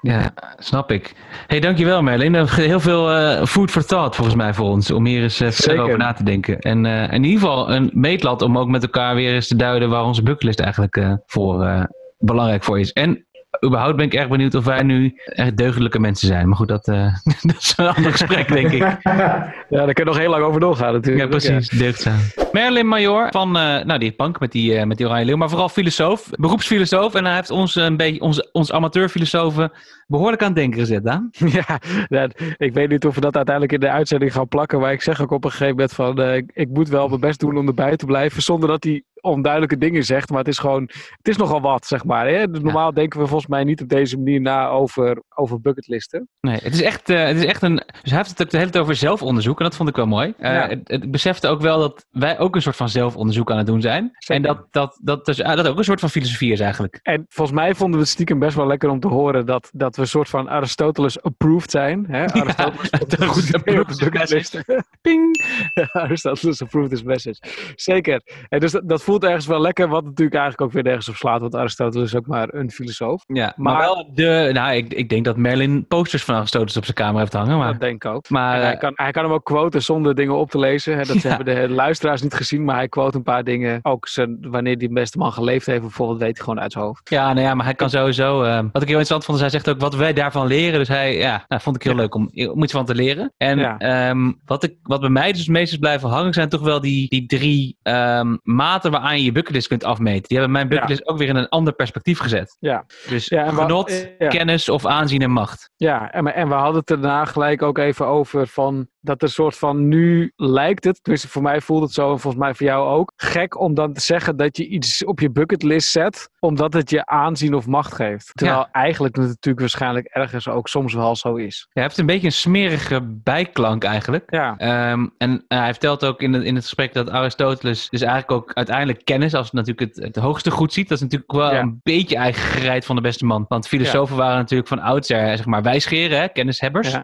Ja, snap ik. hey, dankjewel Merlin. Heel veel uh, food for thought volgens mij voor ons. Om hier eens uh, verder over na te denken. En uh, in ieder geval een meetlat om ook met elkaar weer eens te duiden waar onze bucketlist eigenlijk voor belangrijk voor is. En überhaupt ben ik erg benieuwd of wij nu echt deugdelijke mensen zijn. Maar goed, dat, dat is een ander gesprek, denk ik. ja, daar kun je nog heel lang over doorgaan natuurlijk. Ja, precies. Ja. Deugdzaam. Merlin Major van, nou die punk met die, met die oranje leeuw, maar vooral filosoof, beroepsfilosoof. En hij heeft ons een beetje, onze, ons amateurfilosofen behoorlijk aan het denken gezet, Daan. Ja, ik weet niet of we dat uiteindelijk in de uitzending gaan plakken. Maar ik zeg ook op een gegeven moment van, uh, ik moet wel mijn best doen om erbij te blijven. Zonder dat hij onduidelijke dingen zegt. Maar het is gewoon, het is nogal wat, zeg maar. Hè? Dus normaal denken we volgens mij niet op deze manier na over, over bucketlisten. Nee, het is echt, uh, het is echt een... Dus hij heeft het ook de hele tijd over zelfonderzoek. En dat vond ik wel mooi. Uh, ja. het, het besefte ook wel dat wij ook een soort van zelfonderzoek aan het doen zijn. Zeker. En dat dat, dat, dus, uh, dat ook een soort van filosofie is eigenlijk. En volgens mij vonden we het stiekem best wel lekker om te horen dat, dat we een soort van Aristoteles approved zijn. Hè? Aristoteles ja, goed approved. Ping! Aristoteles approved this message. Zeker. En dus dat, dat voelt ergens wel lekker, wat natuurlijk eigenlijk ook weer nergens op slaat, want Aristoteles is ook maar een filosoof. Ja, maar, maar wel de, nou, ik, ik denk dat Merlin posters van Aristoteles op zijn kamer heeft hangen. Maar, dat denk ik ook. Maar, hij, kan, hij kan hem ook quoten zonder dingen op te lezen. Hè? Dat ja. hebben de luisteraars niet gezien, maar hij quote een paar dingen. Ook zijn, wanneer die beste man geleefd heeft, bijvoorbeeld, weet hij gewoon uit zijn hoofd. Ja, nou ja, maar hij kan sowieso, uh, wat ik heel interessant vond, is hij zegt ook wat wij daarvan leren. Dus hij, ja, nou, vond ik heel ja. leuk om, om iets van te leren. En ja. um, wat, ik, wat bij mij dus het meest is blijven hangen, zijn toch wel die, die drie um, maten waaraan je je bucketlist kunt afmeten. Die hebben mijn bucketlist ja. ook weer in een ander perspectief gezet. Ja. Dus ja, genot, we, kennis of aanzien en macht. Ja, en, en we hadden het daarna gelijk ook even over van dat er soort van nu lijkt het, tenminste voor mij voelt het zo en volgens mij voor jou ook, gek om dan te zeggen dat je iets op je bucketlist zet, omdat het je aanzien of macht geeft. Terwijl ja. eigenlijk het natuurlijk waarschijnlijk ergens ook soms wel zo is. Ja, hij heeft een beetje een smerige bijklank eigenlijk. Ja. Um, en uh, hij vertelt ook in het, in het gesprek dat Aristoteles dus eigenlijk ook uiteindelijk kennis, als het natuurlijk het, het hoogste goed ziet, dat is natuurlijk wel ja. een beetje eigen gereid van de beste man. Want filosofen waren natuurlijk van oudsher, zeg maar, wijsgeren, hè, kennishebbers.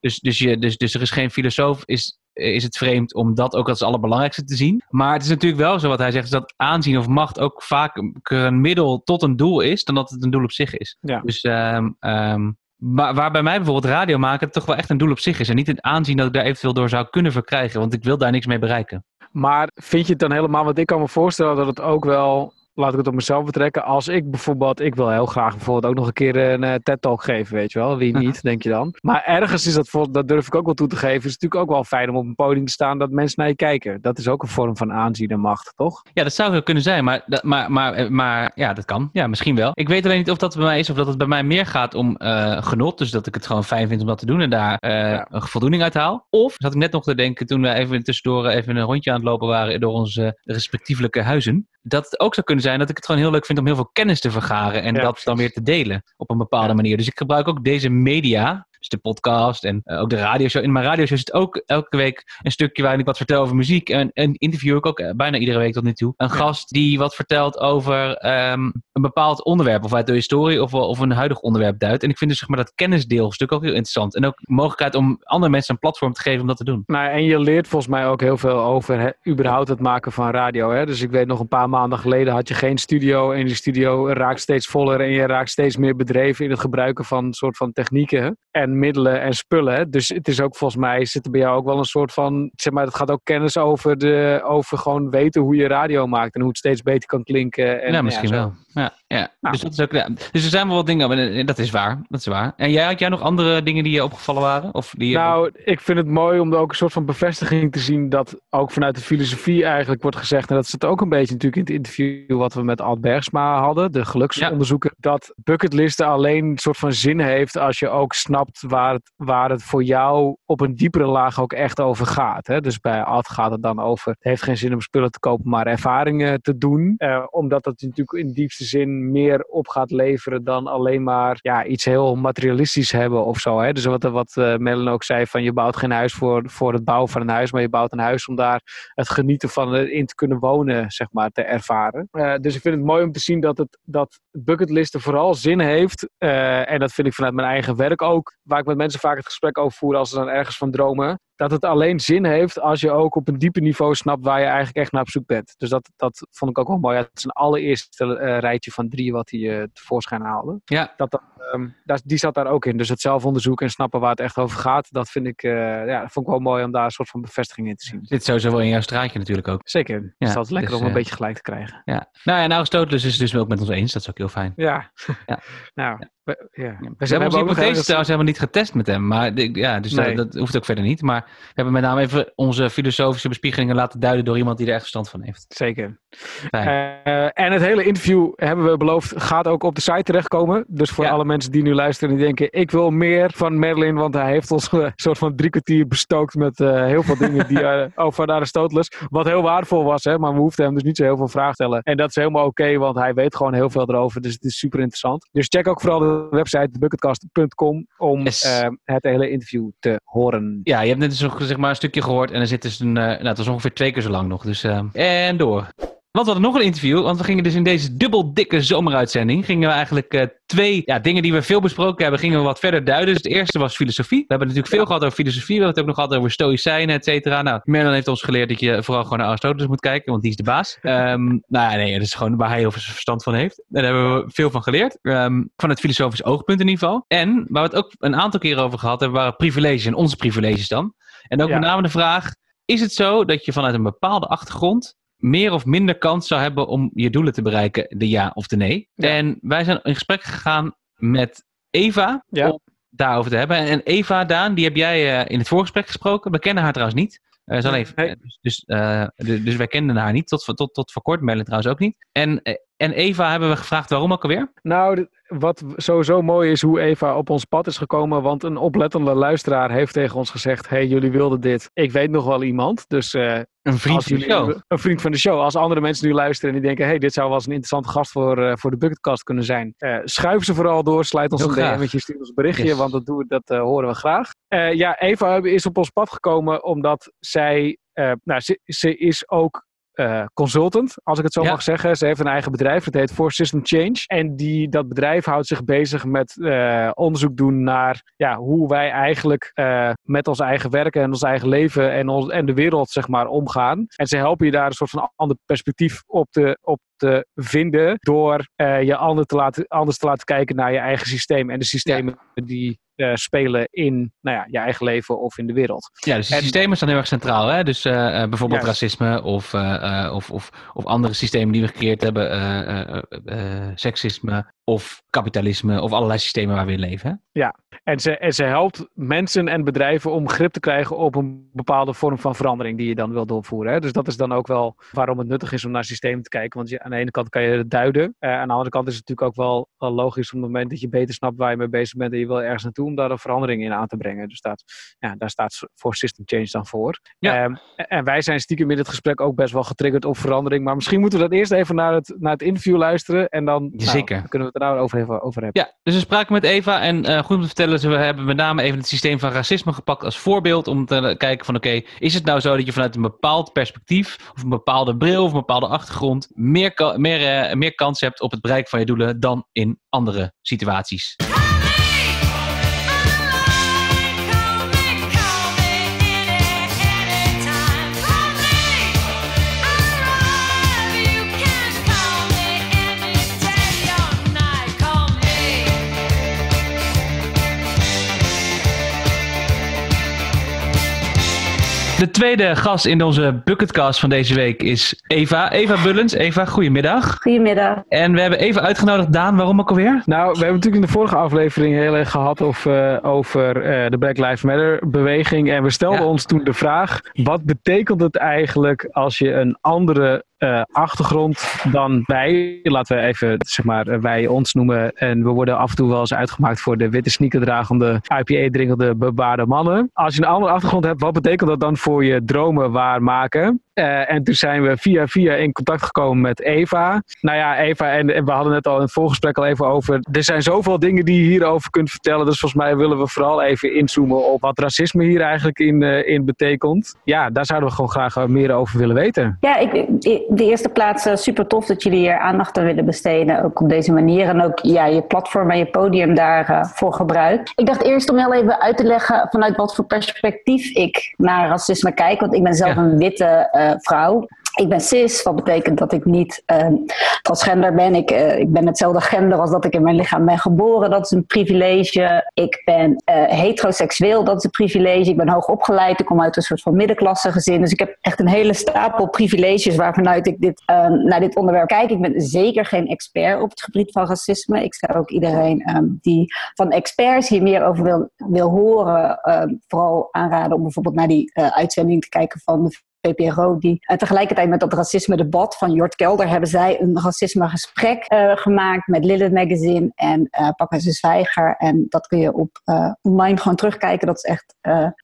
Dus, dus, je, dus, dus er is geen filosoof, is is het vreemd om dat ook als het allerbelangrijkste te zien. Maar het is natuurlijk wel zo wat hij zegt, is dat aanzien of macht ook vaak een middel tot een doel is, dan dat het een doel op zich is. Dus um, um, waar, waar bij mij bijvoorbeeld radio maken toch wel echt een doel op zich is. En niet het aanzien dat ik daar eventueel door zou kunnen verkrijgen, want ik wil daar niks mee bereiken. Maar vind je het dan helemaal, want ik kan me voorstellen dat het ook wel laat ik het op mezelf betrekken. Als ik bijvoorbeeld, ik wil heel graag bijvoorbeeld ook nog een keer een uh, TED-talk geven, weet je wel. Wie niet, denk je dan. Maar ergens is dat, voor, dat durf ik ook wel toe te geven, is het natuurlijk ook wel fijn om op een podium te staan dat mensen naar je kijken. Dat is ook een vorm van aanzien en macht, toch? Ja, dat zou kunnen zijn, maar, dat, maar, maar, maar ja, dat kan. Ja, misschien wel. Ik weet alleen niet of dat bij mij is of dat het bij mij meer gaat om uh, genot. Dus dat ik het gewoon fijn vind om dat te doen en daar uh, ja. een voldoening uit haal. Of, zat ik net nog te denken toen we even tussendoor even een rondje aan het lopen waren door onze respectievelijke huizen. Dat het ook zou kunnen zijn dat ik het gewoon heel leuk vind om heel veel kennis te vergaren en Ja, dat dan weer te delen op een bepaalde Ja. manier. Dus ik gebruik ook deze media, dus de podcast en eh, ook de radioshow. In mijn radioshow zit ook elke week een stukje waarin ik wat vertel over muziek. En, en interview ik ook eh, bijna iedere week tot nu toe een Ja. gast die wat vertelt over ehm, een bepaald onderwerp, of uit de historie of, wel- of een huidig onderwerp duidt. En ik vind dus zeg maar dat kennisdeelstuk ook heel interessant. En ook de mogelijkheid om andere mensen een platform te geven om dat te doen. Nou, en je leert volgens mij ook heel veel over überhaupt het maken van radio. Hè? Dus ik weet nog een paar maanden geleden had je geen studio. En die studio raakt steeds voller. En je raakt steeds meer bedreven in het gebruiken van een soort van technieken en middelen en spullen. hè. Dus het is ook volgens mij, zit er bij jou ook wel een soort van, zeg maar, het gaat ook kennis over, de, over gewoon weten hoe je radio maakt. En hoe het steeds beter kan klinken. En, ja, misschien wel. Ja, ja. Nou. Dus, dat is ook, ja. dus er zijn wel wat dingen, en dat is waar. Dat is waar. En jij, had jij nog andere dingen die je opgevallen waren? Of die je- Nou, ik vind het mooi om er ook een soort van bevestiging te zien dat ook vanuit de filosofie eigenlijk wordt gezegd, en dat zit ook een beetje natuurlijk in het interview wat we met Ad Bergsma hadden, de geluksonderzoeker, dat bucketlisten alleen een soort van zin heeft als je ook snapt waar het, waar het voor jou op een diepere laag ook echt over gaat. Hè? Dus bij Ad gaat het dan over, het heeft geen zin om spullen te kopen, maar ervaringen te doen, eh, omdat dat natuurlijk in diepste zin meer op gaat leveren dan alleen maar ja, iets heel materialistisch hebben of zo. Hè? Dus wat, wat eh Mellen ook zei, van je bouwt geen huis voor, voor het bouwen van een huis, maar je bouwt een huis om daar het genieten van eh, in te kunnen wonen, zeg maar, te ervaren. Eh, dus ik vind het mooi om te zien dat, het, dat bucketlisten vooral zin heeft. en dat vind ik vanuit mijn eigen werk ook, waar ik met mensen vaak het gesprek over voer als ze dan ergens van dromen. Dat het alleen zin heeft als je ook op een dieper niveau snapt waar je eigenlijk echt naar op zoek bent. Dus dat, dat vond ik ook wel mooi. Het is een allereerste eh, rijtje van drie wat hij eh, tevoorschijn haalde. ja, Dat, dat, ehm, dat, die zat daar ook in. Dus het zelfonderzoek en snappen waar het echt over gaat. Dat vind ik, eh, ja, dat vond ik wel mooi om daar een soort van bevestiging in te zien. zit sowieso wel in jouw straatje natuurlijk ook. Zeker. Het Ja, is altijd lekker dus, om een beetje gelijk te krijgen. Ja. Nou ja, en Aristoteles is het dus ook met ons eens. Dat is ook heel fijn. Ja. Ja. nou, we, ja. Ja. We, We hebben onze hypothese trouwens helemaal niet getest met hem. Maar ja, dus Nee. dat, dat hoeft ook verder niet. Maar we hebben met name even onze filosofische bespiegelingen laten duiden door iemand die er echt verstand van heeft. Zeker. Eh, en het hele interview, hebben we beloofd, gaat ook op de site terechtkomen. Dus voor Ja. alle mensen die nu luisteren en die denken... ik wil meer van Merlin, want hij heeft ons eh, een soort van drie kwartier bestookt... met eh, heel veel dingen die, eh, over Aristoteles. Wat heel waardevol was, hè, maar we hoefden hem dus niet zo heel veel vragen te stellen. En dat is helemaal oké, want hij weet gewoon heel veel erover. Dus het is super interessant. Dus check ook vooral de website bucketkast.com om Yes. eh, het hele interview te horen. Ja, je hebt net dus nog zeg maar, een stukje gehoord. En er zit dus een. eh, nou, het was ongeveer twee keer zo lang nog. Dus, eh, en door. Want we hadden nog een interview, want we gingen dus in deze dubbel dikke zomeruitzending, gingen we eigenlijk eh, twee ja, dingen die we veel besproken hebben, gingen we wat verder duiden. Dus het eerste was filosofie. We hebben natuurlijk veel gehad over filosofie, we hebben het ook nog gehad over stoïcijnen, et cetera. Nou, Merlin heeft ons geleerd dat je vooral gewoon naar Aristoteles moet kijken, want die is de baas. Ehm, nou ja, nee, dat is gewoon waar hij heel veel verstand van heeft. Daar hebben we veel van geleerd, Ehm, van het filosofisch oogpunt in ieder geval. En waar we het ook een aantal keren over gehad hebben, waren privileges en onze privileges dan. En ook Ja. met name de vraag, is het zo dat je vanuit een bepaalde achtergrond meer of minder kans zou hebben om je doelen te bereiken, de ja of de nee. Ja. En wij zijn in gesprek gegaan met Eva Ja. om daarover te hebben. En Eva, Daan, die heb jij eh, in het voorgesprek gesproken. We kennen haar trouwens niet. Eh, is alleen- Nee. eh, dus, dus, eh, dus wij kenden haar niet, tot, tot, tot voor kort. Merlin trouwens ook niet. En, eh, en Eva hebben we gevraagd waarom ook alweer. Nou, wat sowieso mooi is hoe Eva op ons pad is gekomen. Want een oplettende luisteraar heeft tegen ons gezegd: hey, jullie wilden dit. Ik weet nog wel iemand. Dus eh, Een vriend van de show. Een vriend van de show. Als andere mensen nu luisteren en die denken: hey, dit zou wel eens een interessante gast voor, eh, voor de Bucketkast kunnen zijn. Eh, schuif ze vooral door. Sluit ons Heel een. DM'tje, stuur ons een berichtje. Yes. Want dat, doen dat horen we graag. Ja, Eva is op ons pad gekomen omdat zij. nou, ze, ze is ook eh, consultant, als ik het zo Ja. mag zeggen. Ze heeft een eigen bedrijf, dat heet For System Change. En die, dat bedrijf houdt zich bezig met eh, onderzoek doen naar ja, hoe wij eigenlijk eh, met ons eigen werken en ons eigen leven en, ons, en de wereld zeg maar, omgaan. En ze helpen je daar een soort van ander perspectief op te, op te vinden door eh, je ander te laten, anders te laten kijken naar je eigen systeem en de systemen die eh, spelen in nou ja, je eigen leven of in de wereld. Ja, dus die En- systemen staan heel erg centraal. Hè? Dus eh, bijvoorbeeld Juist. racisme of, of, of, of andere systemen die we gecreëerd hebben. seksisme of kapitalisme of allerlei systemen waar we in leven. Hè? Ja, en ze, en ze helpt mensen en bedrijven om grip te krijgen op een bepaalde vorm van verandering die je dan wil doorvoeren. Hè? Dus dat is dan ook wel waarom het nuttig is om naar systemen te kijken. Want je, aan de ene kant kan je het duiden. Uh, aan de andere kant is het natuurlijk ook wel, wel logisch op het moment dat je beter snapt waar je mee bezig bent en je wil ergens naartoe om daar een verandering in aan te brengen. Dus dat, ja, daar staat voor System Change dan voor. Ja. Um, en wij zijn stiekem in het gesprek ook best wel getriggerd op verandering. Maar misschien moeten we dat eerst even naar het, naar het interview luisteren. En dan, nou, Zeker. dan kunnen we het nou over, even over hebben. Ja, dus we spraken met Eva en uh, goed om te vertellen, ze hebben met name even het systeem van racisme gepakt als voorbeeld om te kijken van oké, is het nou zo dat je vanuit een bepaald perspectief of een bepaalde bril of een bepaalde achtergrond meer, meer, uh, meer kans hebt op het bereiken van je doelen dan in andere situaties. De tweede gast in onze bucketcast van deze week is Eva. Eva Bullens. Eva, goedemiddag. Goedemiddag. En we hebben Eva uitgenodigd. Daan, waarom ook alweer? Nou, we hebben natuurlijk in de vorige aflevering heel erg gehad over, uh, over uh, de Black Lives Matter beweging. En we stelden ja. ons toen de vraag, wat betekent het eigenlijk als je een andere uh, achtergrond dan wij. Laten we even zeg maar, wij ons noemen. En we worden af en toe wel eens uitgemaakt voor de witte sneakerdragende, IPA-drinkende, bebaarde mannen. Als je een andere achtergrond hebt, wat betekent dat dan voor je dromen waarmaken? Uh, en toen zijn we via via in contact gekomen met Eva. Nou ja, Eva, en, we hadden net al in het voorgesprek al even over. Er zijn zoveel dingen die je hierover kunt vertellen. Dus volgens mij willen we vooral even inzoomen op wat racisme hier eigenlijk in, in betekent. Ja, daar zouden we gewoon graag meer over willen weten. Ja, ik, de eerste plaats uh, super tof dat jullie hier aandacht aan willen besteden. Ook op deze manier. En ook ja, je platform en je podium daarvoor gebruikt. Ik dacht eerst om heel even uit te leggen vanuit wat voor perspectief ik naar racisme kijk. Want ik ben zelf ja. een witte uh, vrouw. Ik ben cis, wat betekent dat ik niet uh, transgender ben. Ik, uh, ik ben hetzelfde gender als dat ik in mijn lichaam ben geboren. Dat is een privilege. Ik ben uh, heteroseksueel, dat is een privilege. Ik ben hoog opgeleid, ik kom uit een soort van middenklasse gezin. Dus ik heb echt een hele stapel privileges waarvanuit ik dit, naar dit onderwerp kijk. Ik ben zeker geen expert op het gebied van racisme. Ik zou ook iedereen um, die van experts hier meer over wil, wil horen, vooral aanraden om bijvoorbeeld naar die uitzending te kijken van de VPRO, die uh, tegelijkertijd met dat racisme debat van Jort Kelder hebben zij een racisme gesprek uh, gemaakt met Lilith Magazine en uh, Pakken ze Zwijger. En dat kun je op online gewoon terugkijken. Dat is echt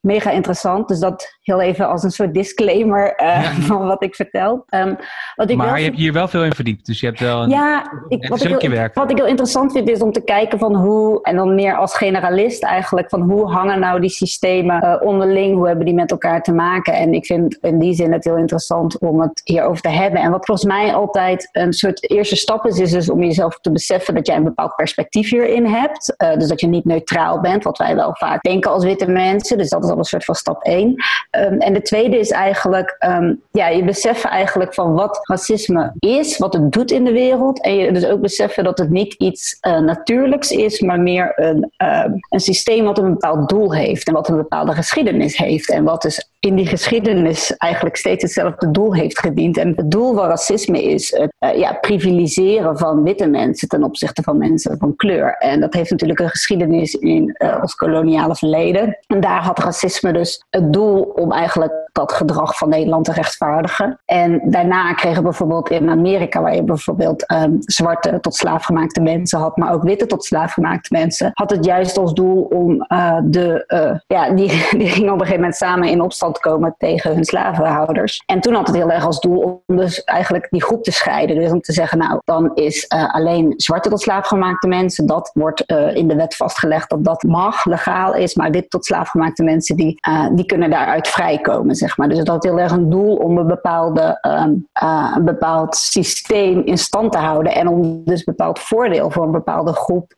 mega interessant. Dus dat heel even als een soort disclaimer van wat ik vertel. Um, wat ik maar wel je hebt hier wel veel in verdiept. Dus je hebt wel een, ja, ik, wat, ik heel, werk. wat ik heel interessant vind is om te kijken van hoe, en dan meer als generalist eigenlijk, van hoe hangen nou die systemen onderling? Hoe hebben die met elkaar te maken? En ik vind in die zin het heel interessant om het hierover te hebben. En wat volgens mij altijd een soort eerste stap is, is dus om jezelf te beseffen dat jij een bepaald perspectief hierin hebt. Uh, dus dat je niet neutraal bent, wat wij wel vaak denken als witte mensen. Dus dat is al een soort van stap één. Um, en de tweede is eigenlijk, um, ja, je beseffen eigenlijk van wat racisme is, wat het doet in de wereld. En je dus ook beseffen dat het niet iets uh, natuurlijks is, maar meer een, uh, een systeem wat een bepaald doel heeft en wat een bepaalde geschiedenis heeft. En wat dus in die geschiedenis eigenlijk steeds hetzelfde doel heeft gediend. En het doel van racisme is het uh, ja, privilegiëren van witte mensen ten opzichte van mensen van kleur. En dat heeft natuurlijk een geschiedenis in uh, ons koloniale verleden. En daar had racisme dus het doel om eigenlijk dat gedrag van Nederland te rechtvaardigen. En daarna kregen bijvoorbeeld in Amerika, waar je bijvoorbeeld um, zwarte tot slaafgemaakte mensen had, maar ook witte tot slaafgemaakte mensen, had het juist als doel om uh, de, ja, die, die gingen op een gegeven moment samen in opstand komen tegen hun slavenhouders. En toen had het heel erg als doel om dus eigenlijk die groep te scheiden. Dus om te zeggen, nou, dan is uh, alleen zwarte tot slaafgemaakte mensen, dat wordt in de wet vastgelegd dat dat mag, legaal is. Maar wit tot slaafgemaakte mensen, die, die kunnen daaruit vrijkomen, zeg maar. Dus dat had heel erg een doel om een, bepaalde, een bepaald systeem in stand te houden. En om dus bepaald voordeel voor een bepaalde groep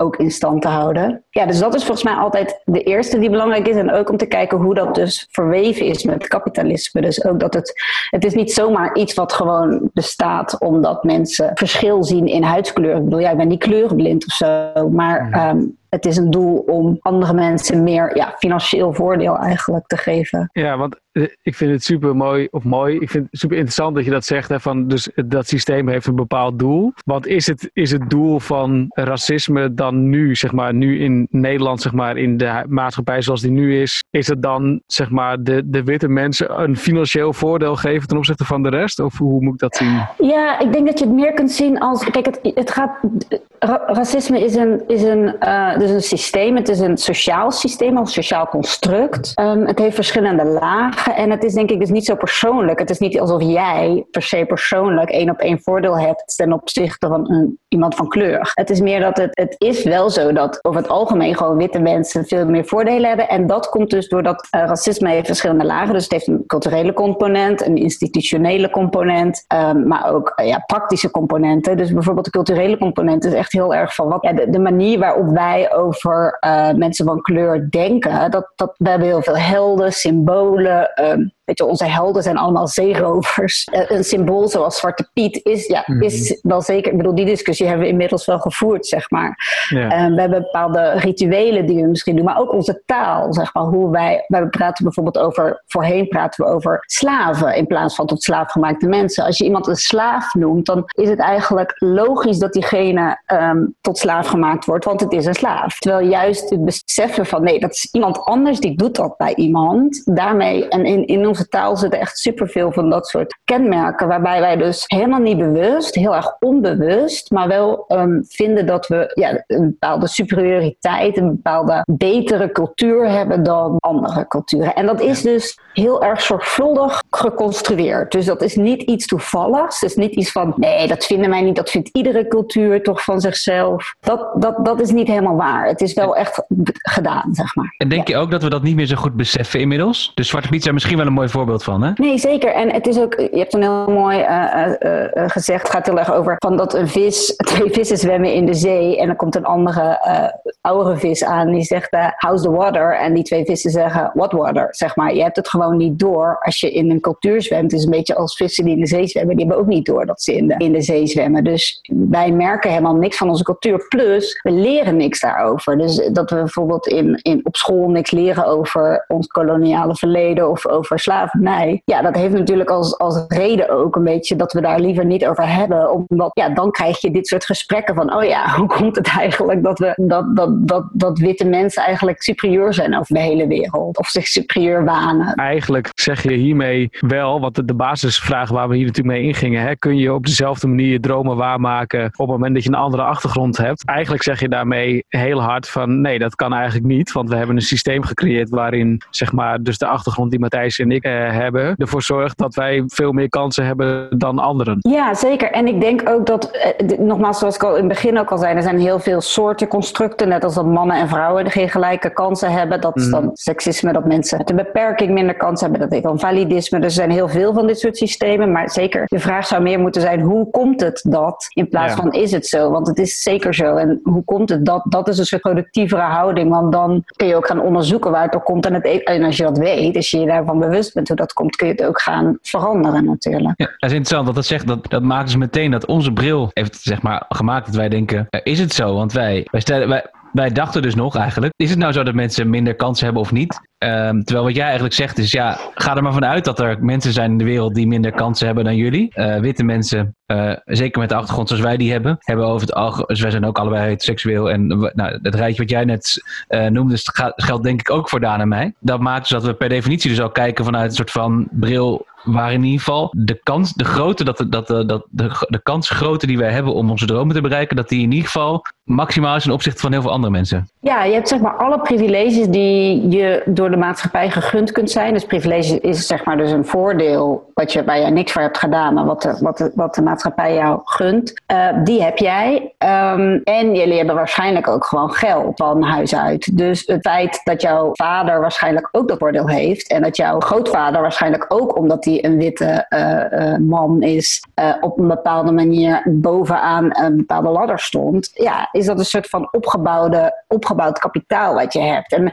ook in stand te houden. Ja, dus dat is volgens mij altijd de eerste die belangrijk is. En ook om te kijken hoe dat dus verweven is met kapitalisme. Dus ook dat het, het is niet zomaar iets wat gewoon bestaat omdat mensen verschil zien in huidskleur. Ik bedoel, jij ja, bent niet kleurenblind of zo. Maar um, het is een doel om andere mensen meer ja, financieel voordeel eigenlijk te geven. Ja, want eh, ik vind het super mooi, of mooi, ik vind het super interessant dat je dat zegt, hè, van dus dat systeem heeft een bepaald doel. Want is het, is het doel van racisme dan nu, zeg maar, nu in Nederland, zeg maar, in de maatschappij zoals die nu is, is het dan, zeg maar, de, de witte mensen een financieel voordeel geven ten opzichte van de rest? Of hoe moet ik dat zien? Ja, ik denk dat je het meer kunt zien als, kijk, het, het gaat, ra- racisme is een, is een, eh, dus een systeem, het is een sociaal systeem, een sociaal construct. Ehm, het heeft verschillende lagen en het is denk ik dus niet zo persoonlijk. Het is niet alsof jij per se persoonlijk één op één voordeel hebt ten opzichte van iemand van kleur. Het is meer dat het, het is wel zo dat over het algemeen gewoon witte mensen veel meer voordelen hebben. En dat komt dus doordat eh, racisme heeft verschillende lagen. Dus het heeft een culturele component, een institutionele component, ehm, maar ook eh, ja, praktische componenten. Dus bijvoorbeeld de culturele component is echt heel erg van wat de, de manier waarop wij over eh, mensen van kleur denken. Dat, dat, we hebben heel veel helden, symbolen. ehm, Weet je, onze helden zijn allemaal zeerovers. Eh, Een symbool zoals Zwarte Piet is, ja, is wel zeker. Ik bedoel, die discussie hebben we inmiddels wel gevoerd, zeg maar. Ja. Eh, we hebben bepaalde rituelen die we misschien doen, maar ook onze taal, zeg maar. Hoe wij, wij praten bijvoorbeeld over, voorheen praten we over slaven in plaats van tot slaafgemaakte mensen. Als je iemand een slaaf noemt, dan is het eigenlijk logisch dat diegene ehm, tot slaaf gemaakt wordt, want het is een slaaf. Terwijl juist het beseffen van nee, dat is iemand anders die doet dat bij iemand. Daarmee, en in, in onze taal zitten echt superveel van dat soort kenmerken, waarbij wij dus helemaal niet bewust, heel erg onbewust, maar wel ehm, vinden dat we ja, een bepaalde superioriteit, een bepaalde betere cultuur hebben dan andere culturen. En dat is dus heel erg zorgvuldig geconstrueerd. Dus dat is niet iets toevalligs. Het is niet iets van, nee, dat vinden wij niet, dat vindt iedere cultuur toch van zichzelf. Dat, dat, dat is niet helemaal waar. Het is wel echt gedaan, zeg maar. En denk je ook dat we dat niet meer zo goed beseffen inmiddels? Dus Zwarte Piet daar misschien wel een mooi voorbeeld van, hè? Nee, zeker. En het is ook, je hebt een heel mooi eh, eh, gezegd, het gaat heel erg over van dat een vis, twee vissen zwemmen in de zee en dan komt een andere eh, oudere vis aan die zegt, how's the water? En die twee vissen zeggen, what water? Zeg maar, je hebt het gewoon niet door als je in een cultuur zwemt. Het is een beetje als vissen die in de zee zwemmen, die hebben ook niet door dat ze in de, in de zee zwemmen. Dus wij merken helemaal niks van onze cultuur. Plus, we leren niks daarover. Dus dat we bijvoorbeeld in, in, op school niks leren over ons koloniale verleden of over slavernij. Ja, dat heeft natuurlijk als, als reden ook een beetje dat we daar liever niet over hebben. Omdat, ja, dan krijg je dit soort gesprekken van, oh ja, hoe komt het eigenlijk dat we, dat, dat, dat, dat witte mensen eigenlijk superieur zijn over de hele wereld? Of zich superieur wanen? Eigenlijk zeg je hiermee wel, want de, basisvraag waar we hier natuurlijk mee ingingen, hè, kun je op dezelfde manier dromen waarmaken op het moment dat je een andere achtergrond hebt. Eigenlijk zeg je daarmee heel hard van nee, dat kan eigenlijk niet, want we hebben een systeem gecreëerd waarin zeg maar dus de achtergrond die Matthijs en ik eh, hebben ervoor zorgt dat wij veel meer kansen hebben dan anderen. Ja, zeker. En ik denk ook dat, eh, nogmaals, zoals ik al in het begin ook al zei, er zijn heel veel soorten constructen, net als dat mannen en vrouwen geen gelijke kansen hebben. Dat is Mhm. dan seksisme, dat mensen met een beperking minder kansen hebben. Dat heet dan validisme. Dus er zijn heel veel van dit soort systemen. Maar zeker, de vraag zou meer moeten zijn, hoe komt het dat? In plaats Ja. van, is het zo? Want het is zeker zo. En hoe komt het dat? Dat is een soort productievere houding. Want dan kun je ook gaan onderzoeken waar het door komt. En, het, e- en als je dat weet, als je je daarvan bewust bent hoe dat komt, kun je het ook gaan veranderen natuurlijk. Ja, dat is interessant. Want dat zegt dat, dat maakt dus meteen dat onze bril heeft zeg maar gemaakt dat wij denken: eh, is het zo? Want wij, wij, wij, wij dachten dus nog eigenlijk: is het nou zo dat mensen minder kansen hebben of niet? Ehm, terwijl wat jij eigenlijk zegt is: ja, ga er maar vanuit dat er mensen zijn in de wereld die minder kansen hebben dan jullie. Eh, witte mensen, eh, zeker met de achtergrond zoals wij die hebben, hebben over het algemeen. Dus wij zijn ook allebei heteroseksueel. En nou, het rijtje wat jij net eh, noemde, geldt denk ik ook voor Daan en mij. Dat maakt dus dat we per definitie dus ook kijken vanuit een soort van bril waar in ieder geval de kans, de grootte, dat, dat, de- dat de, de kans grootte die wij hebben om onze dromen te bereiken, dat die in ieder geval maximaal is ten opzichte van heel veel andere mensen. Ja, je hebt zeg maar alle privileges die je door de maatschappij gegund kunt zijn. Dus privilege is zeg maar dus een voordeel wat je, waar jij niks voor hebt gedaan, maar wat de, wat de, wat de maatschappij jou gunt. Eh, die heb jij. Ehm, en jullie hebben waarschijnlijk ook gewoon geld van huis uit. Dus het feit dat jouw vader waarschijnlijk ook dat voordeel heeft. En dat jouw grootvader waarschijnlijk ook, omdat hij een witte eh, eh, man is, op een bepaalde manier bovenaan een bepaalde ladder stond. Ja, is dat een soort van opgebouwde, opgebouwd kapitaal wat je hebt. En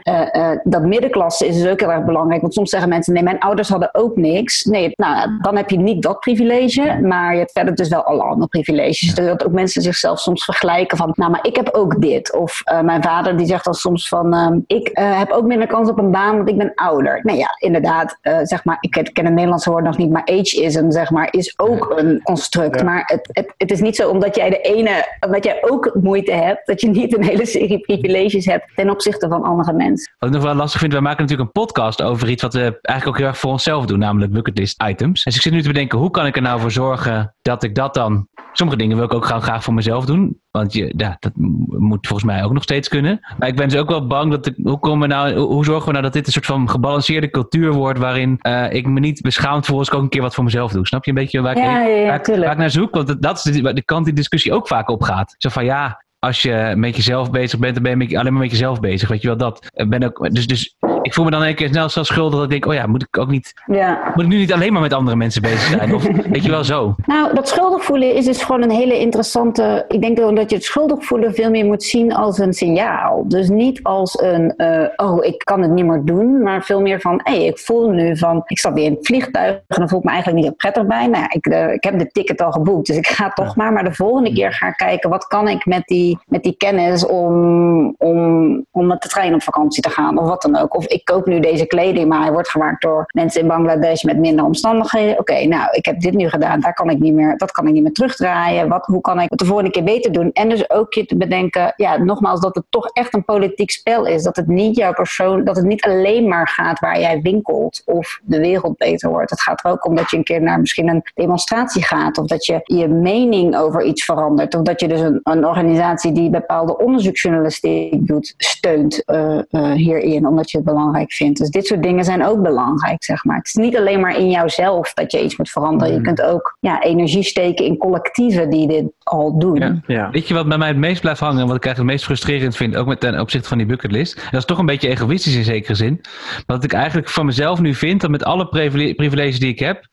dat middenklasse klasse is dus ook heel erg belangrijk. Want soms zeggen mensen, nee, mijn ouders hadden ook niks. Nee, nou, dan heb je niet dat privilege, maar je hebt verder dus wel alle andere privileges. Dus dat ook mensen zichzelf soms vergelijken van, nou, maar ik heb ook dit. Of uh, mijn vader die zegt dan soms van, uh, ik uh, heb ook minder kans op een baan, want ik ben ouder. Nou ja, inderdaad, zeg maar, ik ken het Nederlandse woord nog niet, maar ageism, zeg maar, is ook een construct. Ja. Maar het, het, het is niet zo omdat jij de ene, omdat jij ook moeite hebt, dat je niet een hele serie privileges hebt ten opzichte van andere mensen. Wat ik nog wel lastig vind, wij maken natuurlijk een podcast over iets wat we eigenlijk ook heel erg voor onszelf doen, namelijk bucketlist items. Dus ik zit nu te bedenken, hoe kan ik er nou voor zorgen dat ik dat dan... Sommige dingen wil ik ook gewoon graag voor mezelf doen. Want je, ja, dat moet volgens mij ook nog steeds kunnen. Maar ik ben dus ook wel bang dat ik, hoe, komen we nou, hoe zorgen we nou dat dit een soort van gebalanceerde cultuur wordt waarin uh, ik me niet beschaamd voel als ik ook een keer wat voor mezelf doe. Snap je een beetje waar ik, ja, waar ik naar zoek? Want dat is de, de kant die discussie ook vaak op gaat. Zo van ja, als je met jezelf bezig bent, dan ben je alleen maar met jezelf bezig. Weet je wel dat? Ben ook, dus, dus ik voel me dan een keer snel zelf schuldig dat ik denk, oh ja, moet ik ook niet, ja. moet ik nu niet alleen maar met andere mensen bezig zijn? Of weet je wel zo? Nou, dat schuldig voelen is dus gewoon een hele interessante, ik denk dat je het schuldig voelen veel meer moet zien als een signaal. Dus niet als een, uh, oh, ik kan het niet meer doen, maar veel meer van, hé, hey, ik voel nu van, ik zat weer in het vliegtuig en dan voel ik me eigenlijk niet zo prettig bij. Nou ja, ik, uh, ik heb de ticket al geboekt, dus ik ga toch maar, maar de volgende keer ga kijken, wat kan ik met die met die kennis om, om, om met de trein op vakantie te gaan of wat dan ook. Of ik koop nu deze kleding, maar hij wordt gemaakt door mensen in Bangladesh met minder omstandigheden. Oké, nou, ik heb dit nu gedaan, daar kan ik niet meer, dat kan ik niet meer terugdraaien. Wat, hoe kan ik het de volgende keer beter doen? En dus ook je te bedenken, ja, nogmaals, dat het toch echt een politiek spel is. Dat het niet jouw persoon, dat het niet alleen maar gaat waar jij winkelt of de wereld beter wordt. Het gaat er ook om dat je een keer naar misschien een demonstratie gaat of dat je je mening over iets verandert. Of dat je dus een, een organisatie die bepaalde onderzoeksjournalistiek doet, steunt uh, uh, hierin, omdat je het belangrijk vindt. Dus dit soort dingen zijn ook belangrijk, zeg maar. Het is niet alleen maar in jouzelf dat je iets moet veranderen. Je kunt ook ja, energie steken in collectieven die dit al doen. Ja. Ja. Weet je wat bij mij het meest blijft hangen en wat ik eigenlijk het meest frustrerend vind, ook met ten opzichte van die bucketlist? Dat is toch een beetje egoïstisch in zekere zin. Wat ik eigenlijk van mezelf nu vind, dat met alle privileges die ik heb,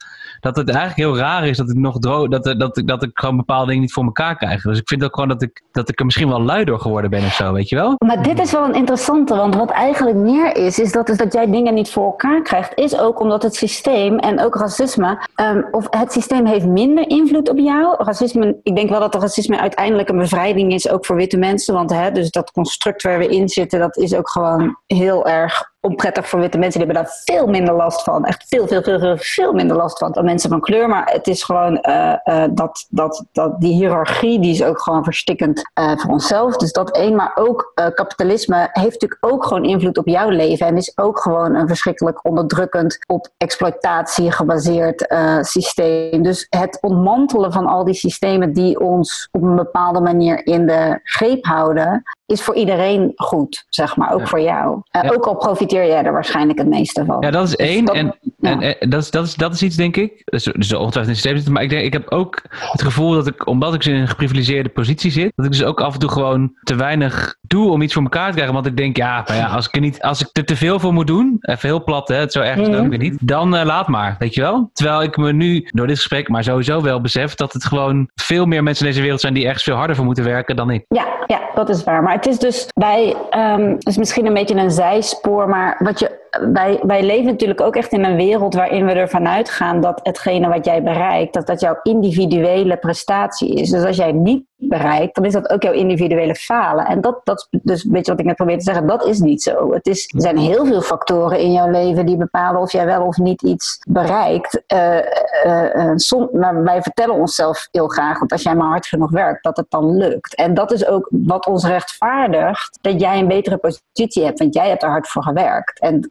dat het eigenlijk heel raar is dat ik nog droog, dat, dat, dat, dat ik gewoon bepaalde dingen niet voor elkaar krijg. Dus ik vind ook gewoon dat ik, dat ik er misschien wel lui door geworden ben of zo, weet je wel? Maar dit is wel een interessante, want wat eigenlijk meer is, is dat, is dat jij dingen niet voor elkaar krijgt, is ook omdat het systeem en ook racisme, um, of het systeem heeft minder invloed op jou. Racisme, ik denk wel dat racisme uiteindelijk een bevrijding is, ook voor witte mensen, want hè, dus dat construct waar we in zitten, dat is ook gewoon heel erg onprettig voor witte mensen. Die hebben daar veel minder last van. Echt veel, veel, veel, veel, minder last van dan mensen van kleur. Maar het is gewoon uh, uh, dat, dat, dat die hiërarchie, die is ook gewoon verstikkend uh, voor onszelf. Dus dat één. Maar ook kapitalisme heeft natuurlijk ook gewoon invloed op jouw leven. En is ook gewoon een verschrikkelijk onderdrukkend, op exploitatie gebaseerd systeem. Dus het ontmantelen van al die systemen die ons op een bepaalde manier in de greep houden, is voor iedereen goed, zeg maar. Ook ja. voor jou. Uh, ja. Ook al profiteer jij er waarschijnlijk het meeste van. Ja, dat is één. Dus dat, en, ja. en, en dat, is, dat, is, dat is iets, denk ik. Dus, dus ongetwijfeld in systeem zitten. Maar ik, denk, ik heb ook het gevoel dat ik, omdat ik in een geprivilegeerde positie zit, dat ik dus ook af en toe gewoon te weinig doe om iets voor elkaar te krijgen. Want ik denk, ja, maar ja als, ik er niet, als ik er te veel voor moet doen, even heel plat, hè, het zo erg is ook niet, dan uh, laat maar, weet je wel. Terwijl ik me nu, door dit gesprek, maar sowieso wel besef dat het gewoon veel meer mensen in deze wereld zijn die ergens veel harder voor moeten werken dan ik. Ja, ja dat is waar. Maar het is dus bij, um, het is misschien een beetje een zijspoor, maar wat je, wij, leven natuurlijk ook echt in een wereld waarin we ervan uitgaan dat hetgene wat jij bereikt, dat dat jouw individuele prestatie is. Dus als jij niet bereikt, dan is dat ook jouw individuele falen. En dat, dat is dus een beetje wat ik net probeer te zeggen, dat is niet zo. Het is, er zijn heel veel factoren in jouw leven die bepalen of jij wel of niet iets bereikt. Uh, uh, som, maar wij vertellen onszelf heel graag, dat als jij maar hard genoeg werkt, dat het dan lukt. En dat is ook wat ons rechtvaardigt dat jij een betere positie hebt, want jij hebt er hard voor gewerkt. En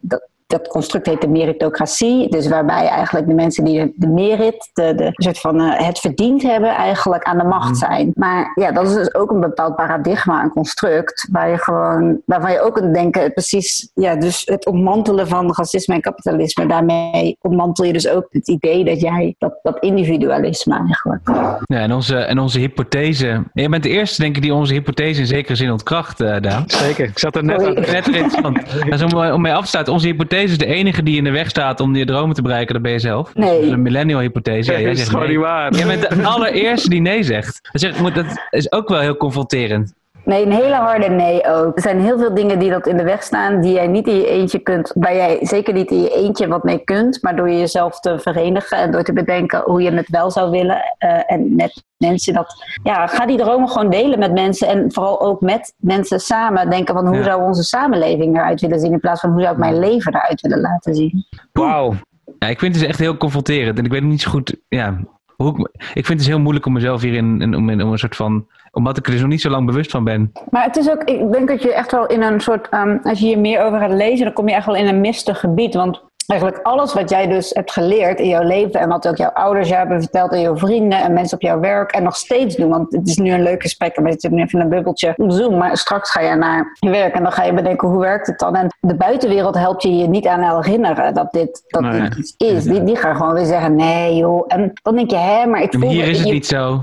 dat, construct heet de meritocratie. Dus waarbij eigenlijk de mensen die de merit, de, de soort van uh, het verdiend hebben, eigenlijk aan de macht zijn. Maar ja, dat is dus ook een bepaald paradigma, een construct, waar je gewoon, waarvan je ook kunt denken, precies, ja, dus het ontmantelen van racisme en kapitalisme, daarmee ontmantel je dus ook het idee dat jij, dat, dat individualisme eigenlijk. Ja, en onze, en onze hypothese, je bent de eerste denk ik die onze hypothese in zekere zin ontkracht, uh, Daan. Zeker, ik zat er net aan. Net interessant. Om, om mee af te sluiten, onze hypothese is de enige die in de weg staat om je dromen te bereiken, dat ben je zelf. Nee. Dus een millennial hypothese. Ja, jij zegt is gewoon nee. niet waar. Jij bent de allereerste die nee zegt. Dat, zegt, dat is ook wel heel confronterend. Nee, een hele harde nee ook. Er zijn heel veel dingen die dat in de weg staan, die jij niet in je eentje kunt, waar jij zeker niet in je eentje wat mee kunt, maar door jezelf te verenigen en door te bedenken hoe je het wel zou willen eh, en met mensen dat, ja, ga die dromen gewoon delen met mensen en vooral ook met mensen samen denken van hoe Ja. zou onze samenleving eruit willen zien in plaats van hoe zou ik mijn leven eruit willen laten zien. Wauw. Ja, ik vind het dus echt heel confronterend. En ik weet niet zo goed. Ja, hoe ik, ik vind het dus heel moeilijk om mezelf hierin. in- Om, in- om een soort van. Omdat ik er nog niet zo lang bewust van ben. Maar het is ook, ik denk dat je echt wel in een soort, ehm, als je hier meer over gaat lezen, dan kom je echt wel in een mistig gebied. Want eigenlijk alles wat jij dus hebt geleerd in jouw leven en wat ook jouw ouders jou hebben verteld en jouw vrienden en mensen op jouw werk en nog steeds doen. Want het is nu een leuk gesprek en we zitten nu even in een bubbeltje op Zoom, maar straks ga je naar je werk en dan ga je bedenken hoe werkt het dan. En de buitenwereld helpt je je niet aan herinneren dat dit, dat Nee. dit iets is. Die, die gaan gewoon weer zeggen nee joh. En dan denk je hè, maar ik voel hier is het je- niet zo.